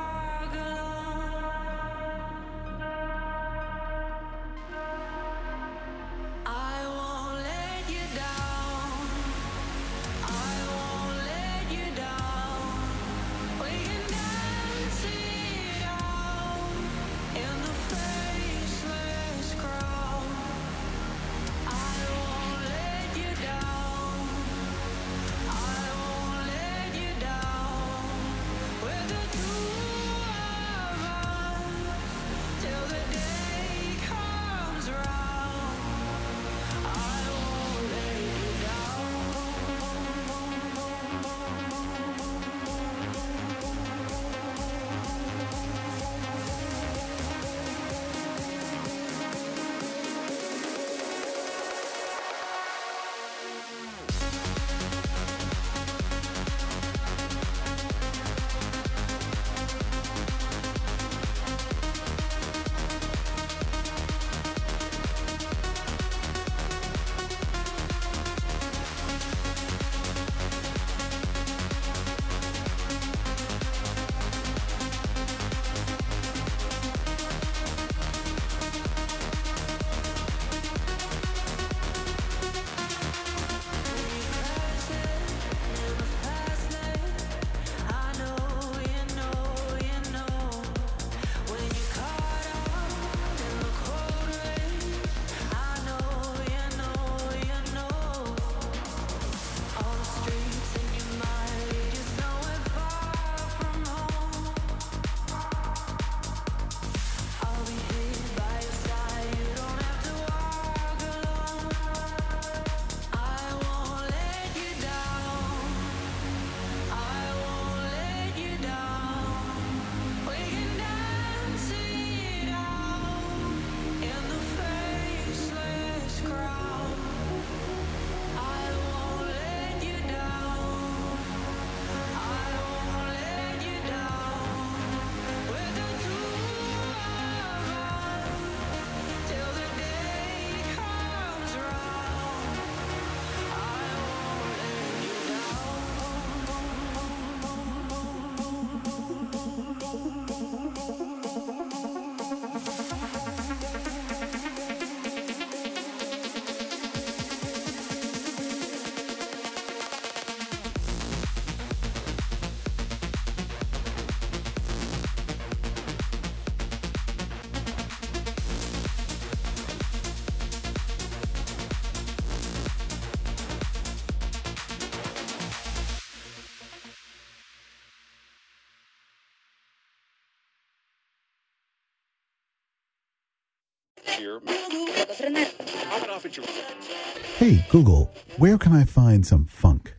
Hey, Google, where can I find some funk?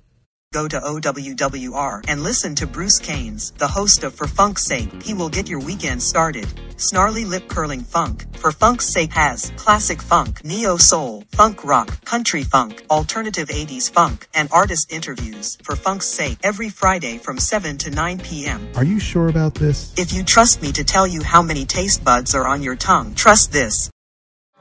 Go to OWWR and listen to Bruce Caines, the host of For Funk's Sake. He will get your weekend started. Snarly lip curling funk. For Funk's Sake has classic funk, neo soul, funk rock, country funk, alternative 80s funk, and artist interviews. For Funk's Sake every Friday from 7 to 9 p.m. Are you sure about this? If you trust me to tell you how many taste buds are on your tongue, trust this.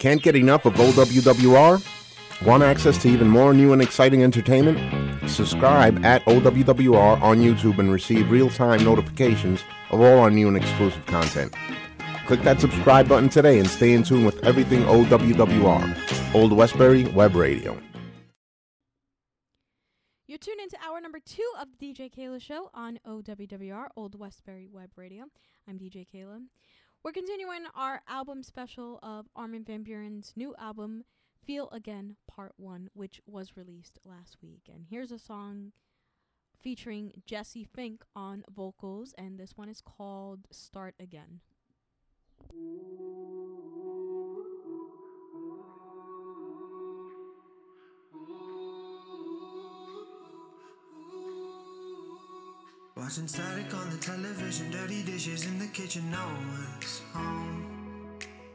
Can't get enough of OWWR? Want access to even more new and exciting entertainment? Subscribe at OWWR on YouTube and receive real time notifications of all our new and exclusive content. Click that subscribe button today and stay in tune with everything OWWR, Old Westbury Web Radio. You're tuned into hour number two of the DJ Keila Show on OWWR, Old Westbury Web Radio. I'm DJ Keila. We're continuing our album special of Armin Van Buuren's new album, Feel Again Part 1, which was released last week. And here's a song featuring Jesse Fink on vocals, and this one is called Start Again. Watching static on the television, dirty dishes in the kitchen, no one's home.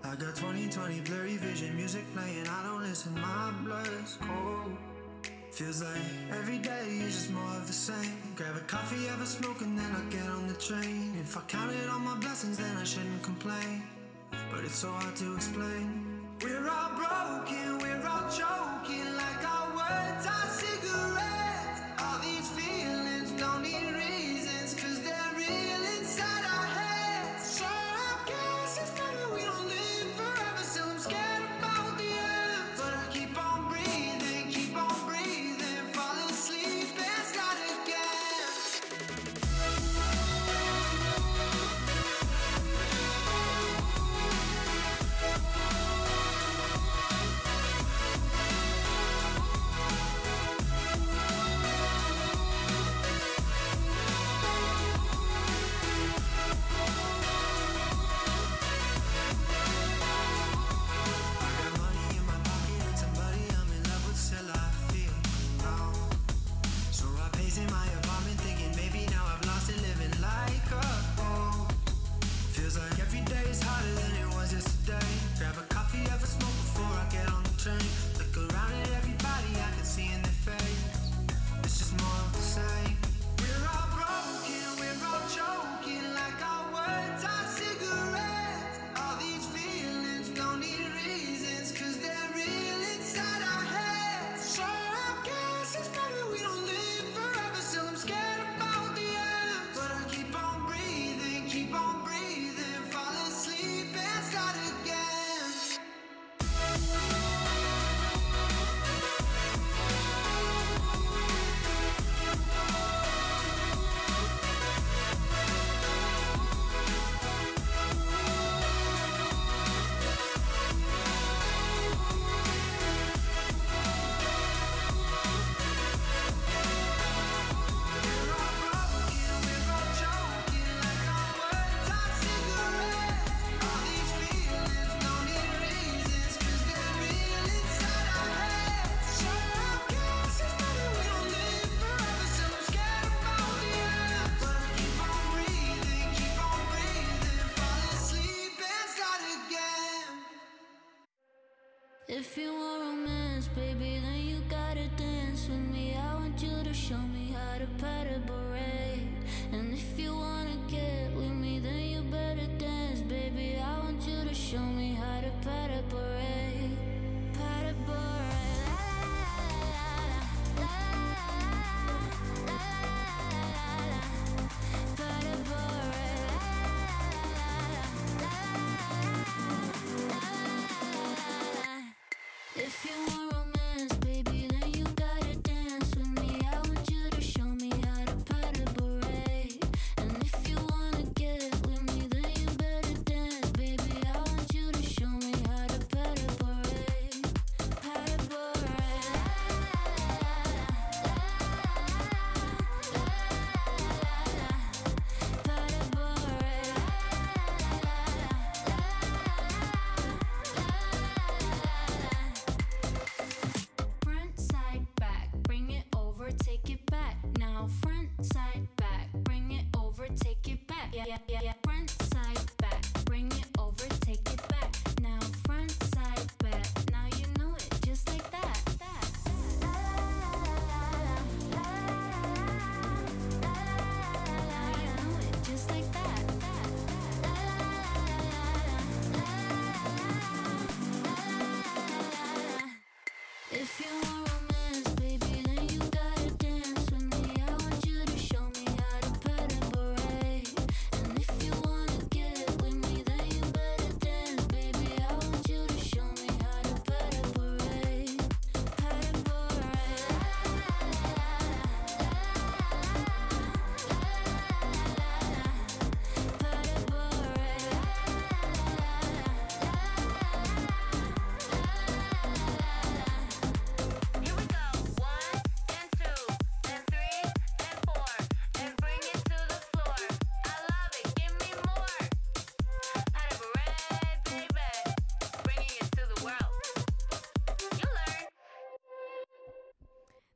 I got 20/20 blurry vision, music playing, I don't listen, my blood's cold. Feels like every day is just more of the same. Grab a coffee, have a smoke, and then I get on the train. If I counted all my blessings, then I shouldn't complain. But it's so hard to explain. We're all broken, we're all choking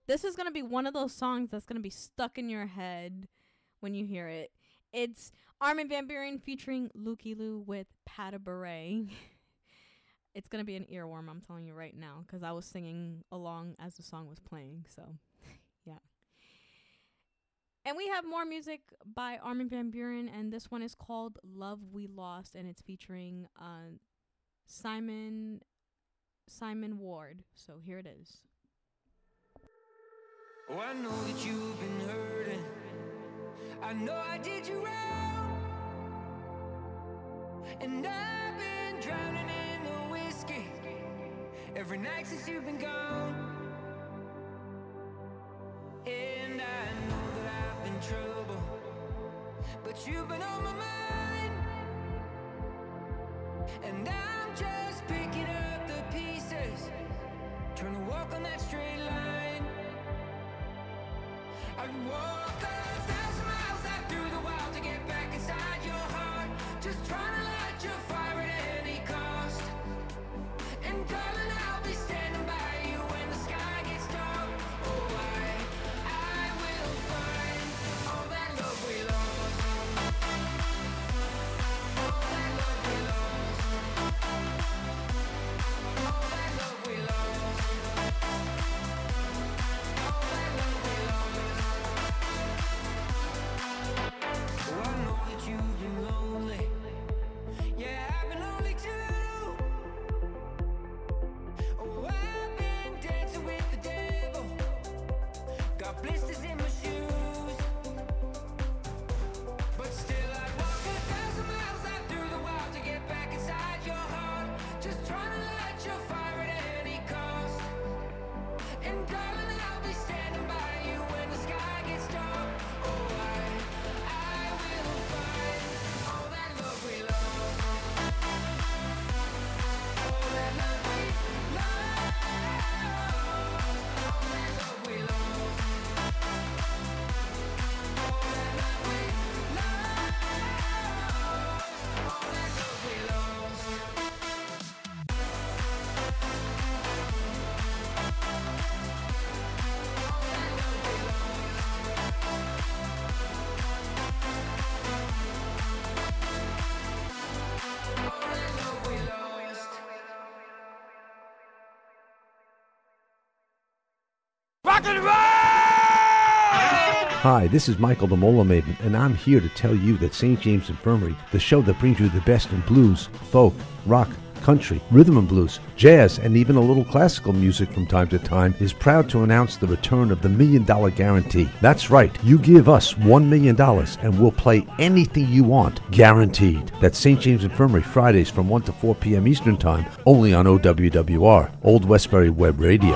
This is going to be one of those songs that's going to be stuck in your head when you hear it. It's Armin Van Buuren featuring Lukey Lou with Pata Beret. it's going to be an earworm, I'm telling you right now, because I was singing along as the song was playing. So, yeah. And we have more music by Armin Van Buuren, and this one is called Love We Lost, and it's featuring uh, Simon Simon Ward. So here it is. Oh, I know that you've been hurting. I know I did you wrong. And I've been drowning in the whiskey every night since you've been gone. And I know that I've been trouble, but you've been on my mind. And I'm just picking up the pieces, trying to walk on that straight just trying to let you Hi, this is Michael the Mola Maiden, and I'm here to tell you that St. James Infirmary, the show that brings you the best in blues, folk, rock, country, rhythm and blues, jazz, and even a little classical music from time to time, is proud to announce the return of the Million Dollar Guarantee. That's right, you give us $1 million and we'll play anything you want, guaranteed. That's St. James Infirmary, Fridays from 1 to 4 p.m. Eastern Time, only on OWWR, Old Westbury Web Radio.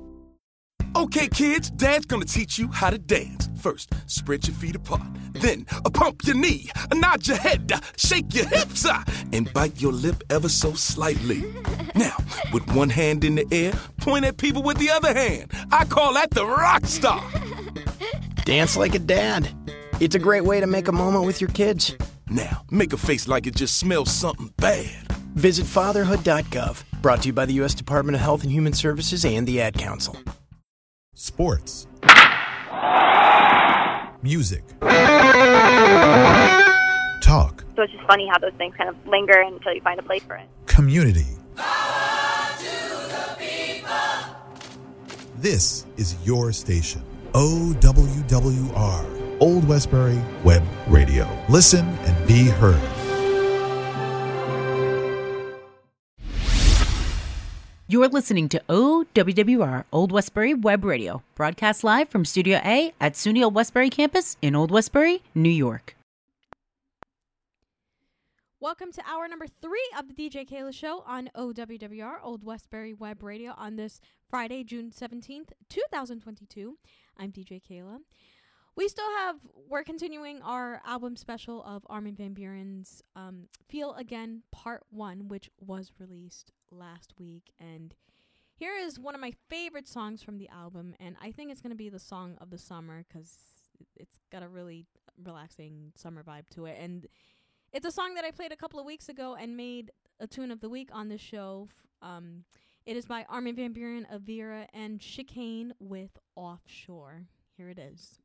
Okay, kids, Dad's gonna teach you how to dance. First, spread your feet apart. Then, uh, pump your knee, uh, nod your head, uh, shake your hips, uh, and bite your lip ever so slightly. Now, with one hand in the air, point at people with the other hand. I call that the rock star. Dance like a dad. It's a great way to make a moment with your kids. Now, make a face like it just smells something bad. Visit fatherhood.gov. Brought to you by the U.S. Department of Health and Human Services and the Ad Council. Sports. Music. Talk. So it's just funny how those things kind of linger until you find a place for it. Community. This is your station. OWWR. Old Westbury Web Radio. Listen and be heard. You're listening to OWWR Old Westbury Web Radio, broadcast live from Studio A at SUNY Old Westbury campus in Old Westbury, New York. Welcome to hour number three of the DJ Keila Show on OWWR, Old Westbury Web Radio, on this Friday, June 17th, 2022. I'm DJ Keila. We still have, we're continuing our album special of Armin Van Buuren's um, Feel Again Part 1, which was released last week. And here is one of my favorite songs from the album, and I think it's to be the song of the summer because it's got a really relaxing summer vibe to it. And it's a song that I played a couple of weeks ago and made a tune of the week on this show. Um, it is by Armin Van Buren, Avira, and Chicane with Offshore. Here it is.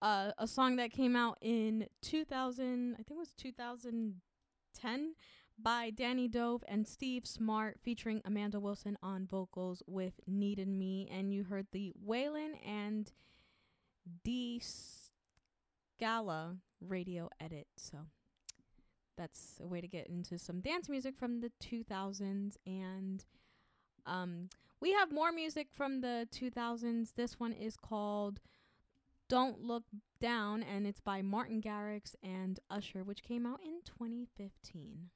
Uh, a song that came out in 2000, I think it was 2010 by Danny Dove and Steve Smart featuring Amanda Wilson on vocals with Needed Me and you heard the Waylon and D Scala radio edit. So that's a way to get into some dance music from the 2000s and um we have more music from the 2000s. This one is called Don't Look Down and it's by Martin Garrix and Usher which came out in 2015.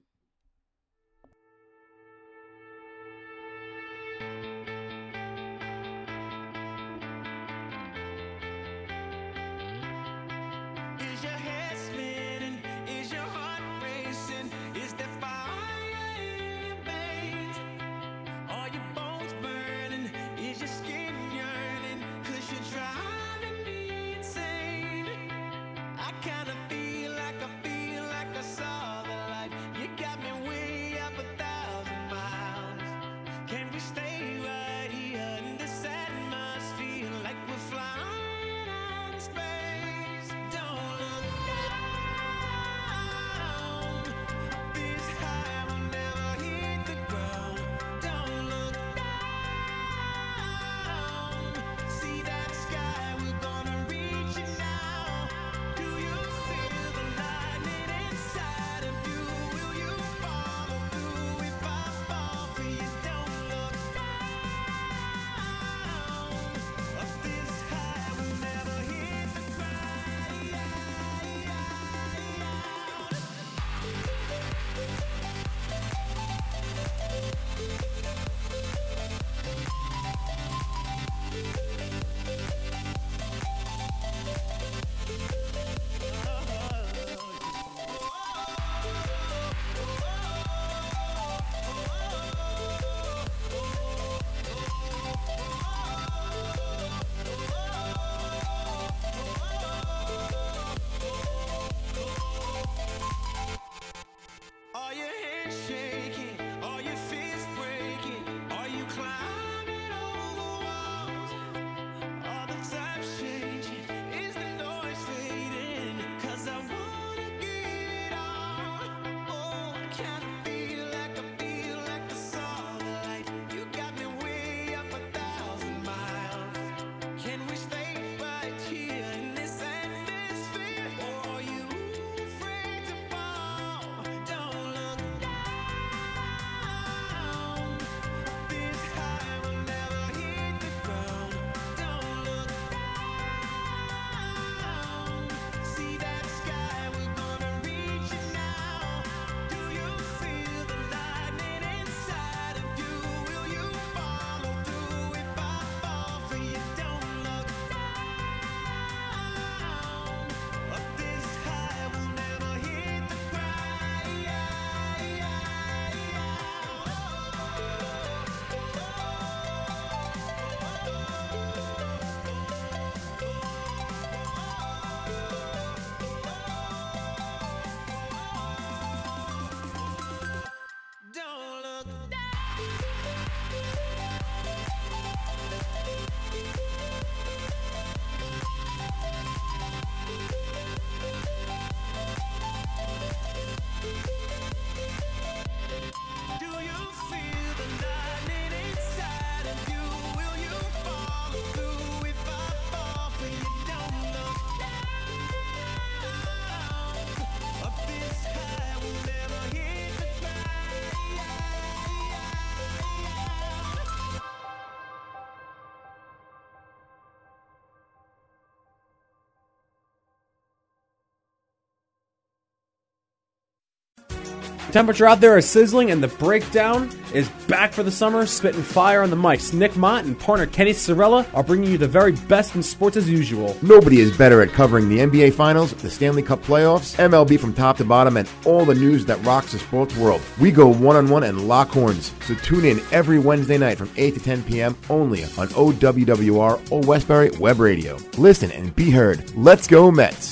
Temperature out there is sizzling, and the breakdown is back for the summer, spitting fire on the mics. Nick Mott and partner Kenny Sorella are bringing you the very best in sports as usual. Nobody is better at covering the NBA Finals, the Stanley Cup playoffs, MLB from top to bottom, and all the news that rocks the sports world. We go one on one and lock horns. So tune in every Wednesday night from 8 to 10 p.m. only on OWWR Old Westbury Web Radio. Listen and be heard. Let's go, Mets.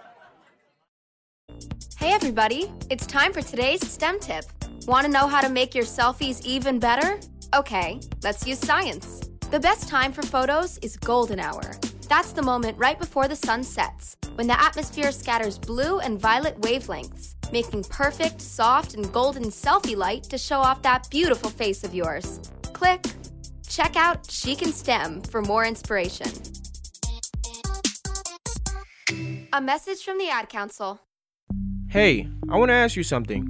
Hey everybody, it's time for today's STEM tip. Want to know how to make your selfies even better? Okay, let's use science. The best time for photos is golden hour. That's the moment right before the sun sets, when the atmosphere scatters blue and violet wavelengths, making perfect, soft, and golden selfie light to show off that beautiful face of yours. Click. Check out She Can STEM for more inspiration. A message from the Ad Council. Hey, I want to ask you something.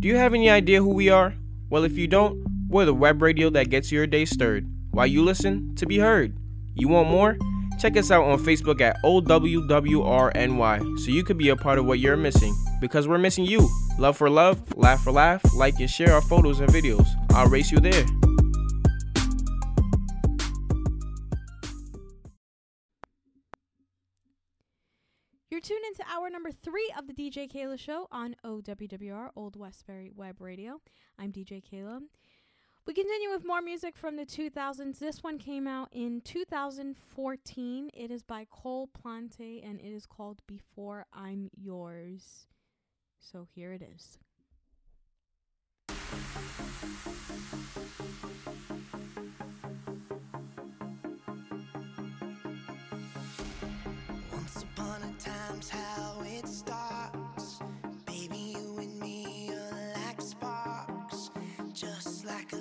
Do you have any idea who we are? Well, if you don't, we're the web radio that gets your day stirred while you listen to be heard. You want more? Check us out on Facebook at OWWRNY so you could be a part of what you're missing. Because we're missing you. Love for love, laugh for laugh, like and share our photos and videos. I'll race you there. Tuned into hour number three of the DJ Keila Show on OWWR, Old Westbury Web Radio. I'm DJ Keila. We continue with more music from the 2000s. This one came out in 2014. It is by Cole Plante and it is called Before I'm Yours. So here it is. Time's how it starts. Baby, you and me are like sparks. Just like a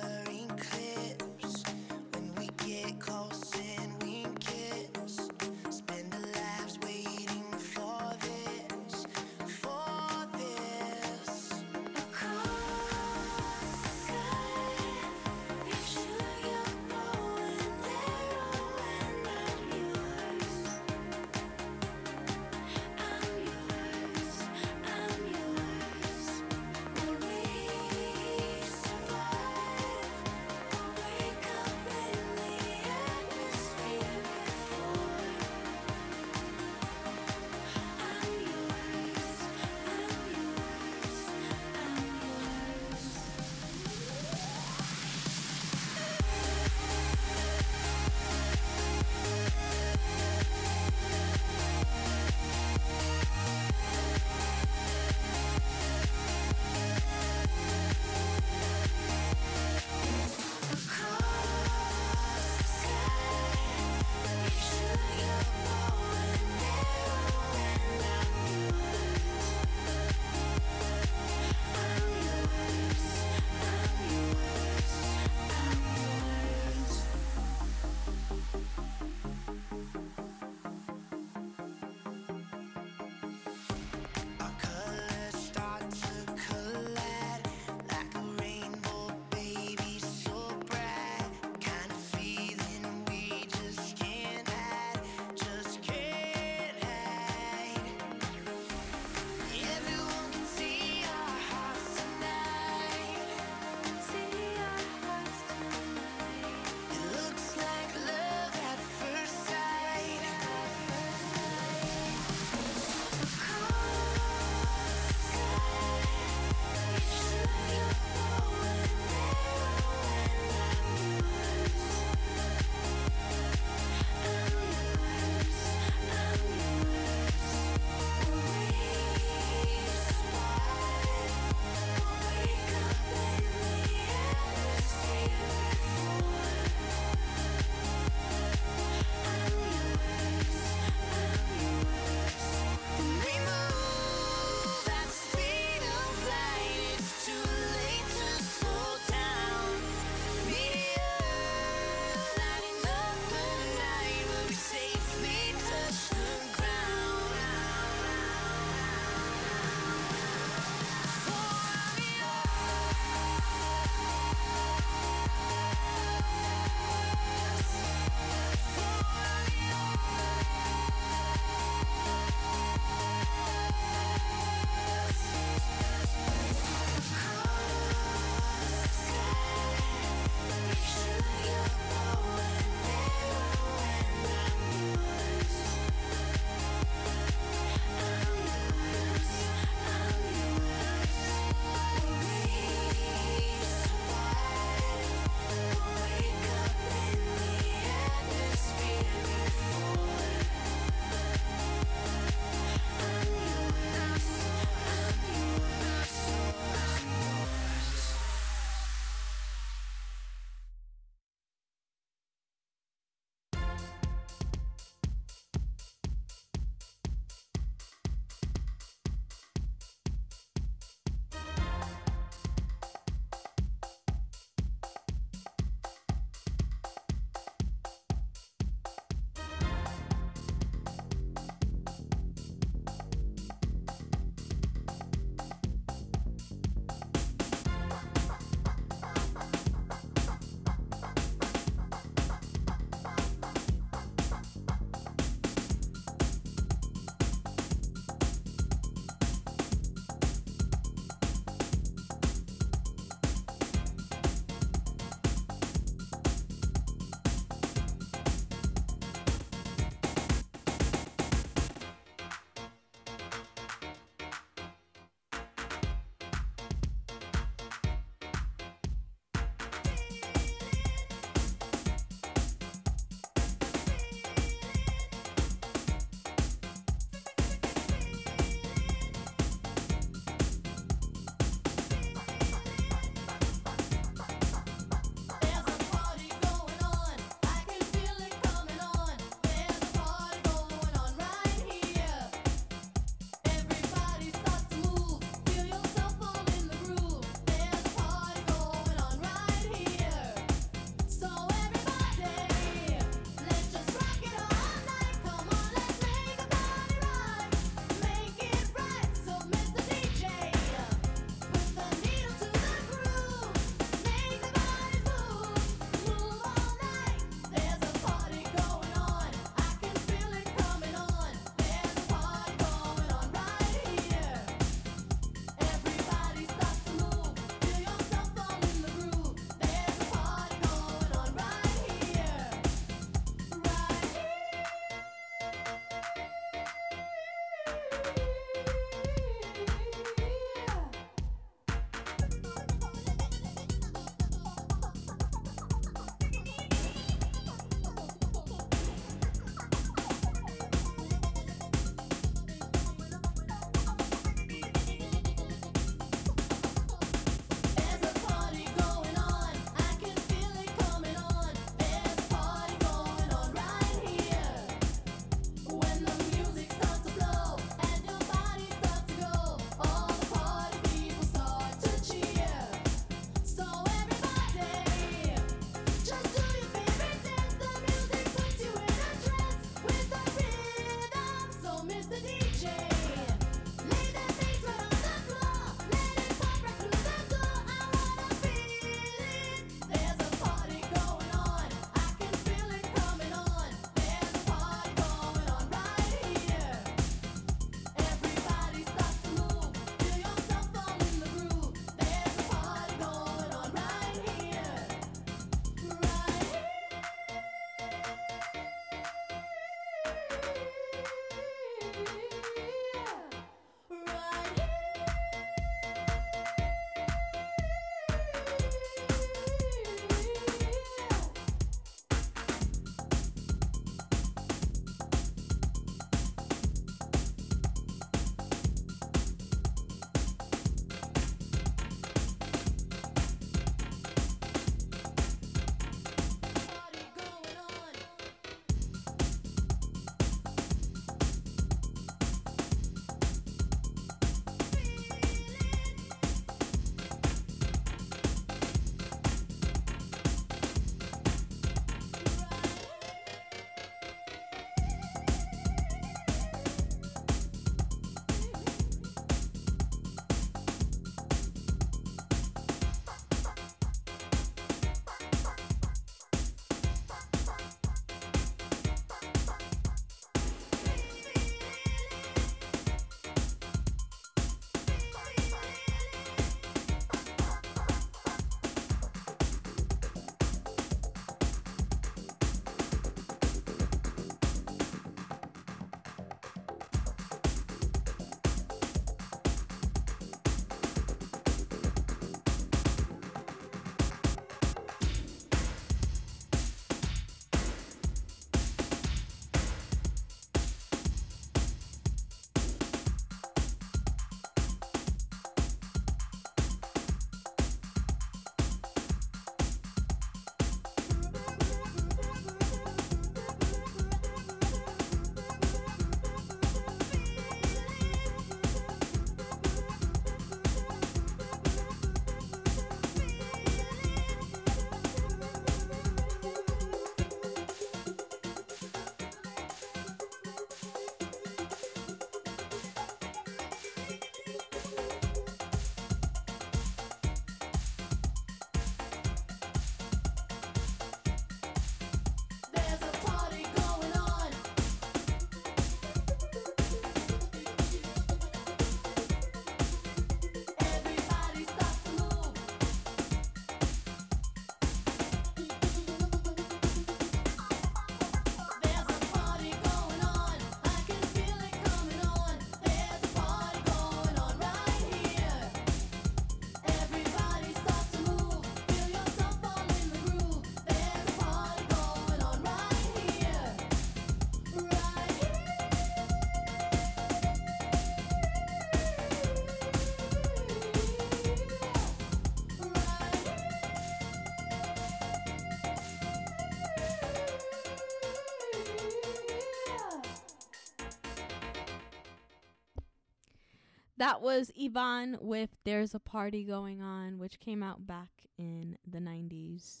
That was Yvonne with There's a Party Going On, which came out back in the 90s.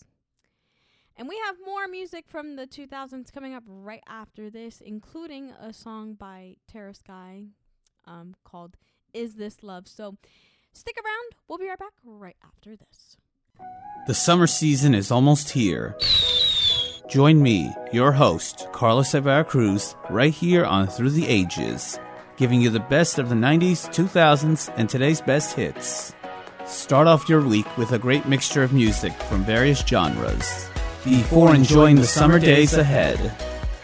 And we have more music from the 2000s coming up right after this, including a song by Terra Sky um, called Is This Love? So stick around. We'll be right back right after this. The summer season is almost here. Join me, your host, Carlos Cruz, right here on Through the Ages, giving you the best of the 90s, 2000s, and today's best hits. Start off your week with a great mixture of music from various genres. Before enjoying the summer days ahead,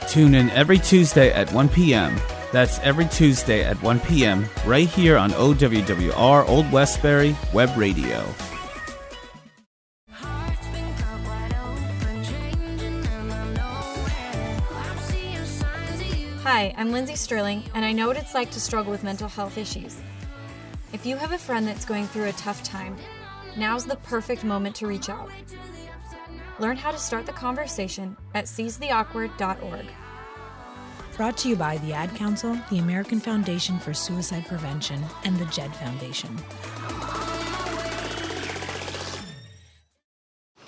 tune in every Tuesday at 1 p.m. That's every Tuesday at 1 p.m. right here on OWWR Old Westbury Web Radio. Hi, I'm Lindsey Stirling, and I know what it's like to struggle with mental health issues. If you have a friend that's going through a tough time, now's the perfect moment to reach out. Learn how to start the conversation at seizetheawkward.org. Brought to you by the Ad Council, the American Foundation for Suicide Prevention, and the JED Foundation.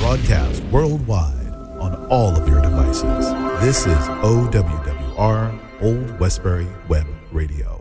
Broadcast worldwide on all of your devices. This is OWWR Old Westbury Web Radio.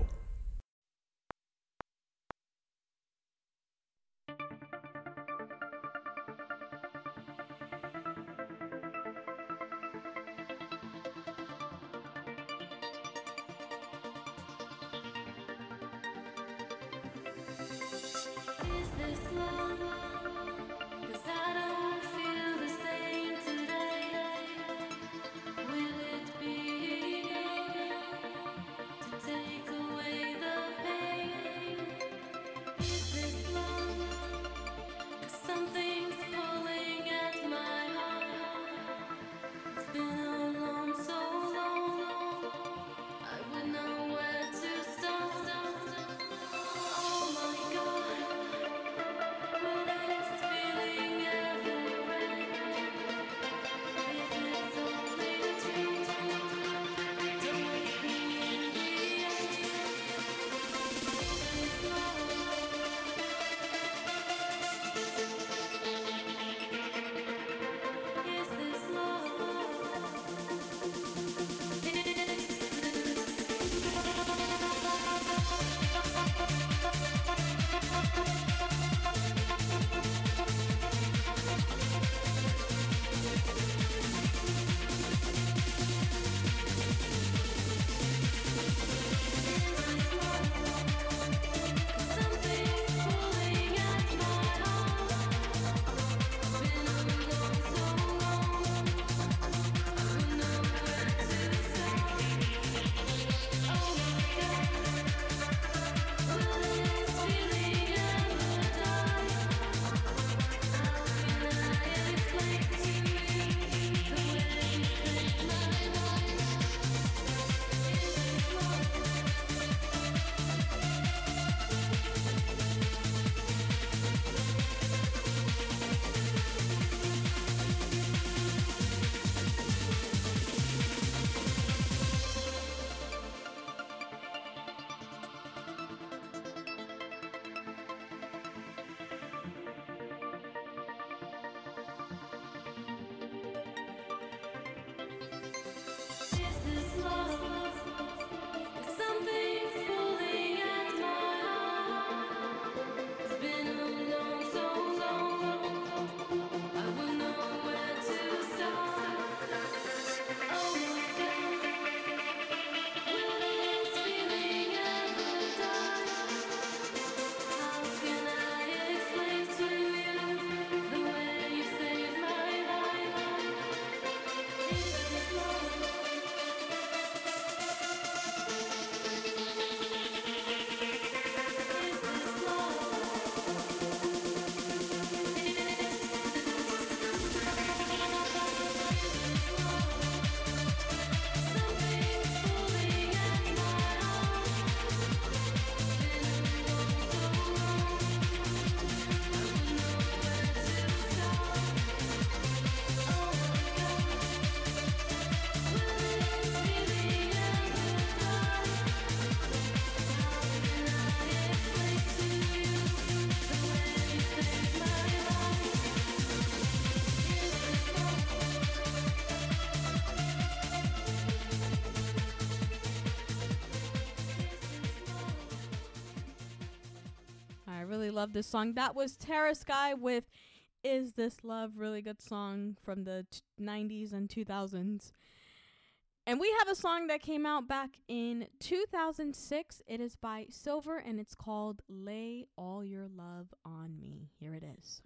Love this song. That was Terra Sky with Is This Love? Really good song from the t- 90s and 2000s. And we have a song that came out back in 2006. It is by Sylver and it's called Lay All Your Love on Me. Here it is.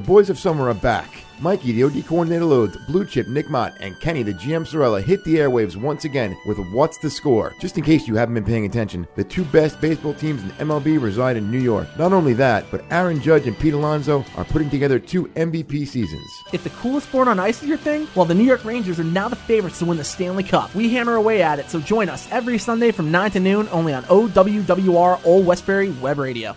The boys of summer are back. Mikey, the OD coordinator loads, Blue Chip, Nick Mott, and Kenny, the GM Sorella, hit the airwaves once again with What's the Score? Just in case you haven't been paying attention, the two best baseball teams in MLB reside in New York. Not only that, but Aaron Judge and Pete Alonso are putting together two MVP seasons. If the coolest sport on ice is your thing, well, the New York Rangers are now the favorites to win the Stanley Cup. We hammer away at it, so join us every Sunday from 9 to noon only on OWWR Old Westbury Web Radio.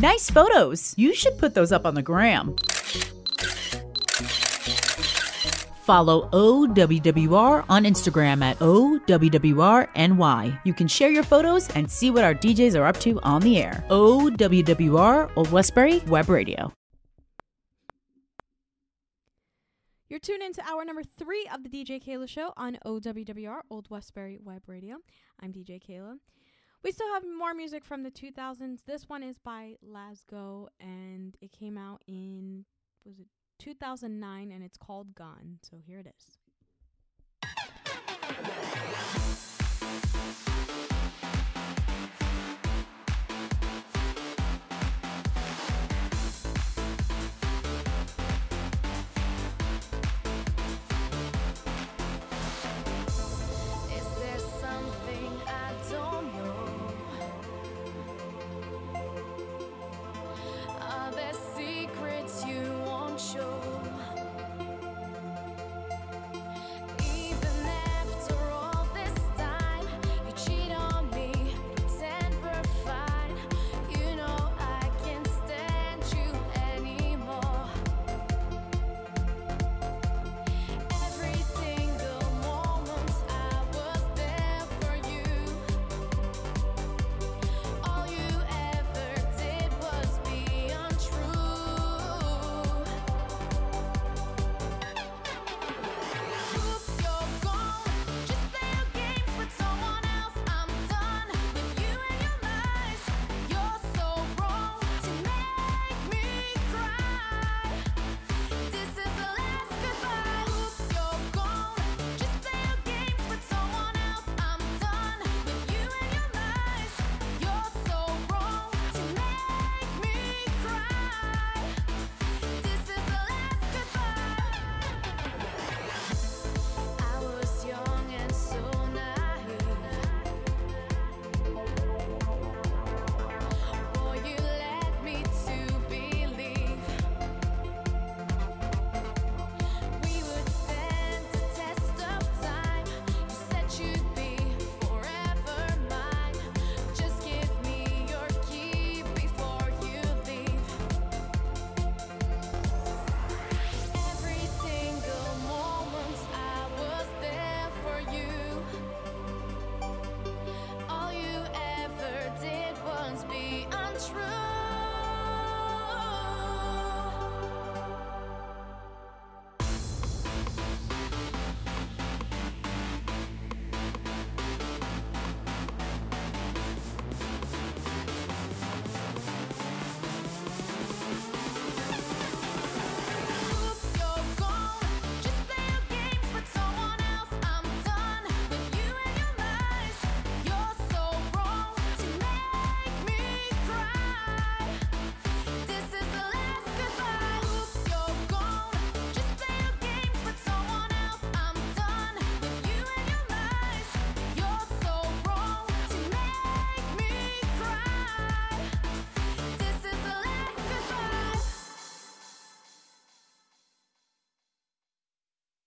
Nice photos. You should put those up on the gram. Follow OWWR on Instagram at OWWRNY. You can share your photos and see what our DJs are up to on the air. OWWR Old Westbury Web Radio. You're tuned into hour number three of the DJ Keila Show on OWWR Old Westbury Web Radio. I'm DJ Keila. We still have more music from the 2000s. This one is by Lasgo, and it came out in was it 2009, and it's called Gone. So here it is.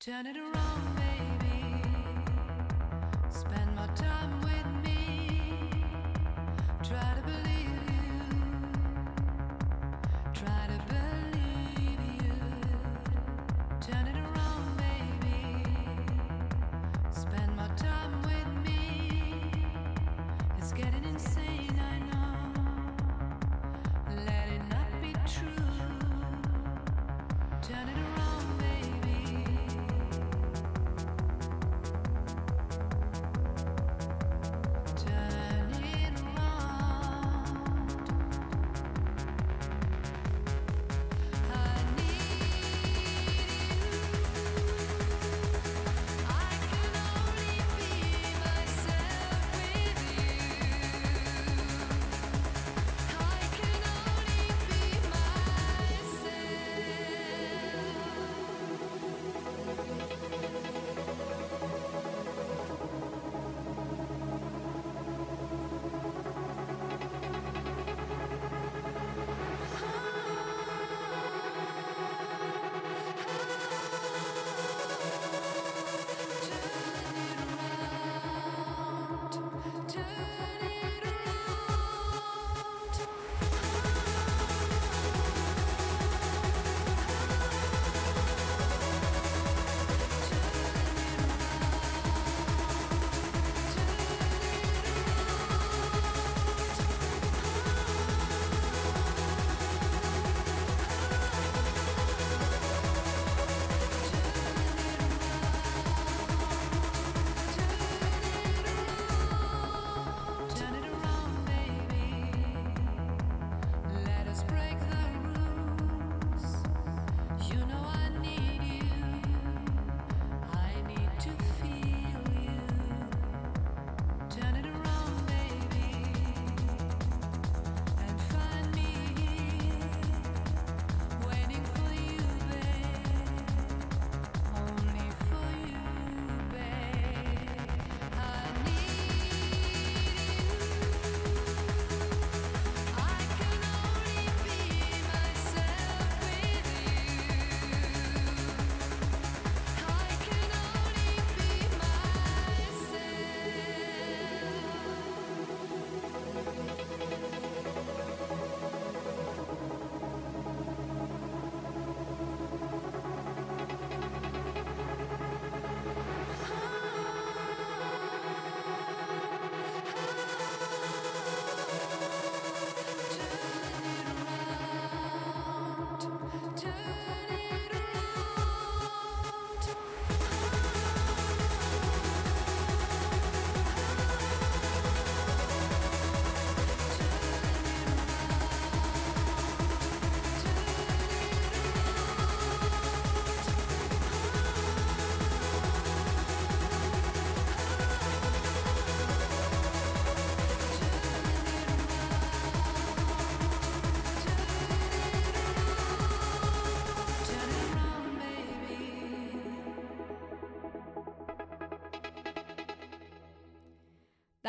Turn it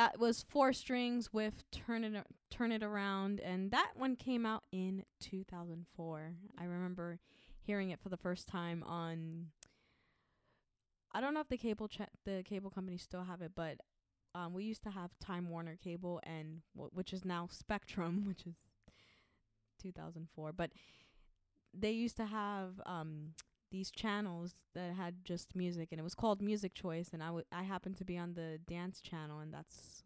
that was four strings with turn it turn it around, and that one came out in 2004. I remember hearing it for the first time on. I don't know if the cable cha- the cable company still have it, but um, we used to have Time Warner Cable, and w- which is now Spectrum, which is 2004. But they used to have um these channels that had just music and it was called music choice and I w- I happened to be on the dance channel and that's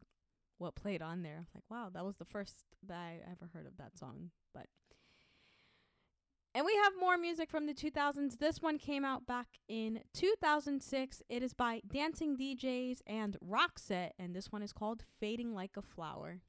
what played on there. I was like wow that was the first that I ever heard of that song but and we have more music from the 2000s this one came out back in 2006 it is by Dancing DJs and Roxette and this one is called Fading Like a Flower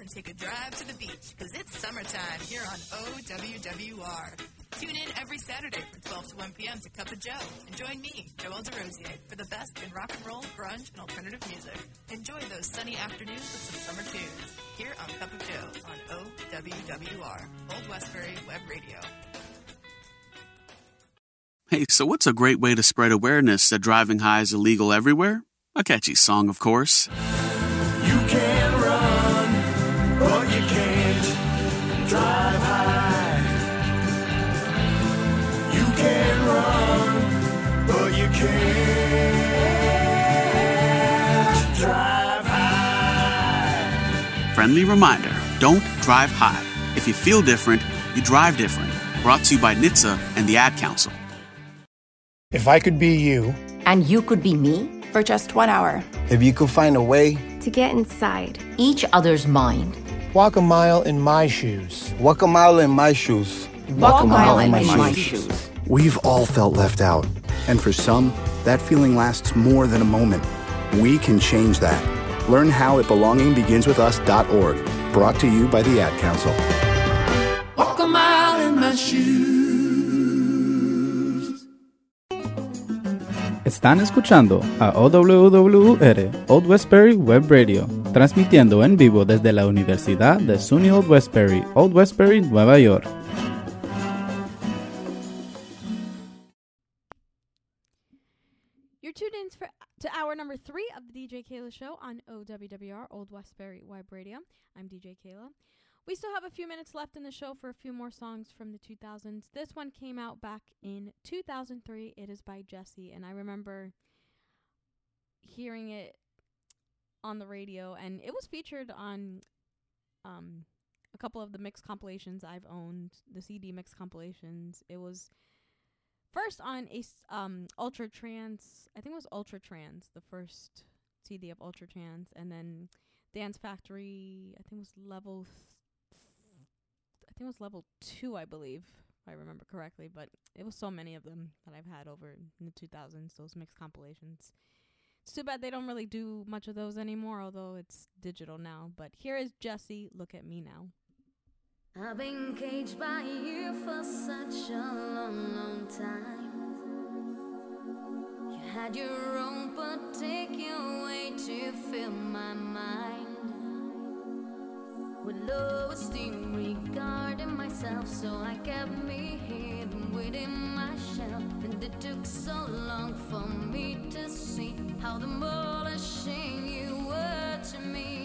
and take a drive to the beach because it's summertime here on OWWR. Tune in every Saturday from 12 to 1 p.m. to Cup of Joe and join me, Joel DeRosier, for the best in rock and roll, grunge, and alternative music. Enjoy those sunny afternoons with some summer tunes here on Cup of Joe on OWWR, Old Westbury Web Radio. Hey, so what's a great way to spread awareness that driving high is illegal everywhere? A catchy song, of course. Friendly reminder don't drive high. If you feel different, you drive different. Brought to you by NHTSA and the Ad Council. If I could be you, And you could be me for just one hour. if you could find a way to get inside each other's mind Walk a mile in my shoes. Walk a mile in my shoes. Walk a mile in my shoes. We've all felt left out. And for some, that feeling lasts more than a moment. We can change that. Learn how at belongingbeginswithus.org. Brought to you by the Ad Council. Walk a mile in my shoes. Están escuchando a OWWR Old Westbury Web Radio, transmitiendo en vivo desde la Universidad de SUNY Old Westbury, Old Westbury, Nueva York. You're tuned in for, to hour number three of the DJ Keila Show on OWWR Old Westbury Web Radio. I'm DJ Keila. We still have a few minutes left in the show for a few more songs from the 2000s. This one came out back in 2003. It is by Jessy, and I remember hearing it on the radio, and it was featured on um, a couple of the mix compilations I've owned, the CD mix compilations. It was first on a um Ultra Trance. I think it was Ultra Trance, the first CD of Ultra Trance, and then Dance Factory. I think it was level. Th- I think it was level two, I believe, if I remember correctly. But it was so many of them that I've had over in the 2000s. Those mixed compilations. It's too bad they don't really do much of those anymore, although it's digital now. But here is Jessy. Look at me now. I've been caged by you for such a long, long time. You had your own particular way to fill my mind. With low esteem regarding myself, so I kept me hidden within my shell. And it took so long for me to see how demolishing you were to me.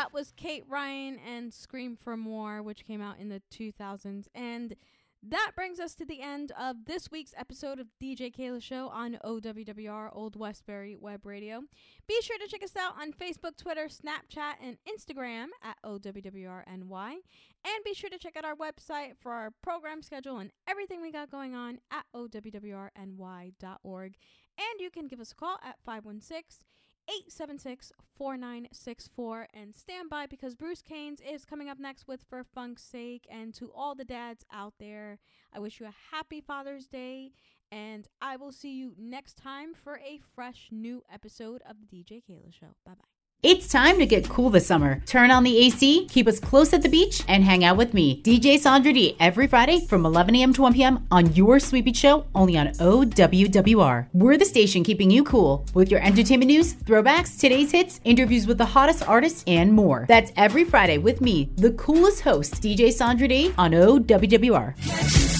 That was Kate Ryan and Scream for More, which came out in the 2000s. And that brings us to the end of this week's episode of DJ Keila Show on OWWR Old Westbury Web Radio. Be sure to check us out on Facebook, Twitter, Snapchat, and Instagram at OWWRNY. And be sure to check out our website for our program schedule and everything we got going on at OWWRNY.org. And you can give us a call at 516 876 4964 and stand by because Bruce Canes is coming up next with For Funk's Sake. And to all the dads out there, I wish you a happy Father's Day. And I will see you next time for a fresh new episode of the DJ Keila Show. Bye bye. It's time to get cool this summer. Turn on the AC, keep us close at the beach, and hang out with me, DJ Sandra D, every Friday from 11 a.m. to 1 p.m. on your Sweet Beach Show, only on OWWR. We're the station keeping you cool with your entertainment news, throwbacks, today's hits, interviews with the hottest artists, and more. That's every Friday with me, the coolest host, DJ Sandra D, on OWWR.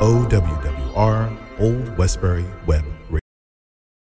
OWWR Old Westbury Web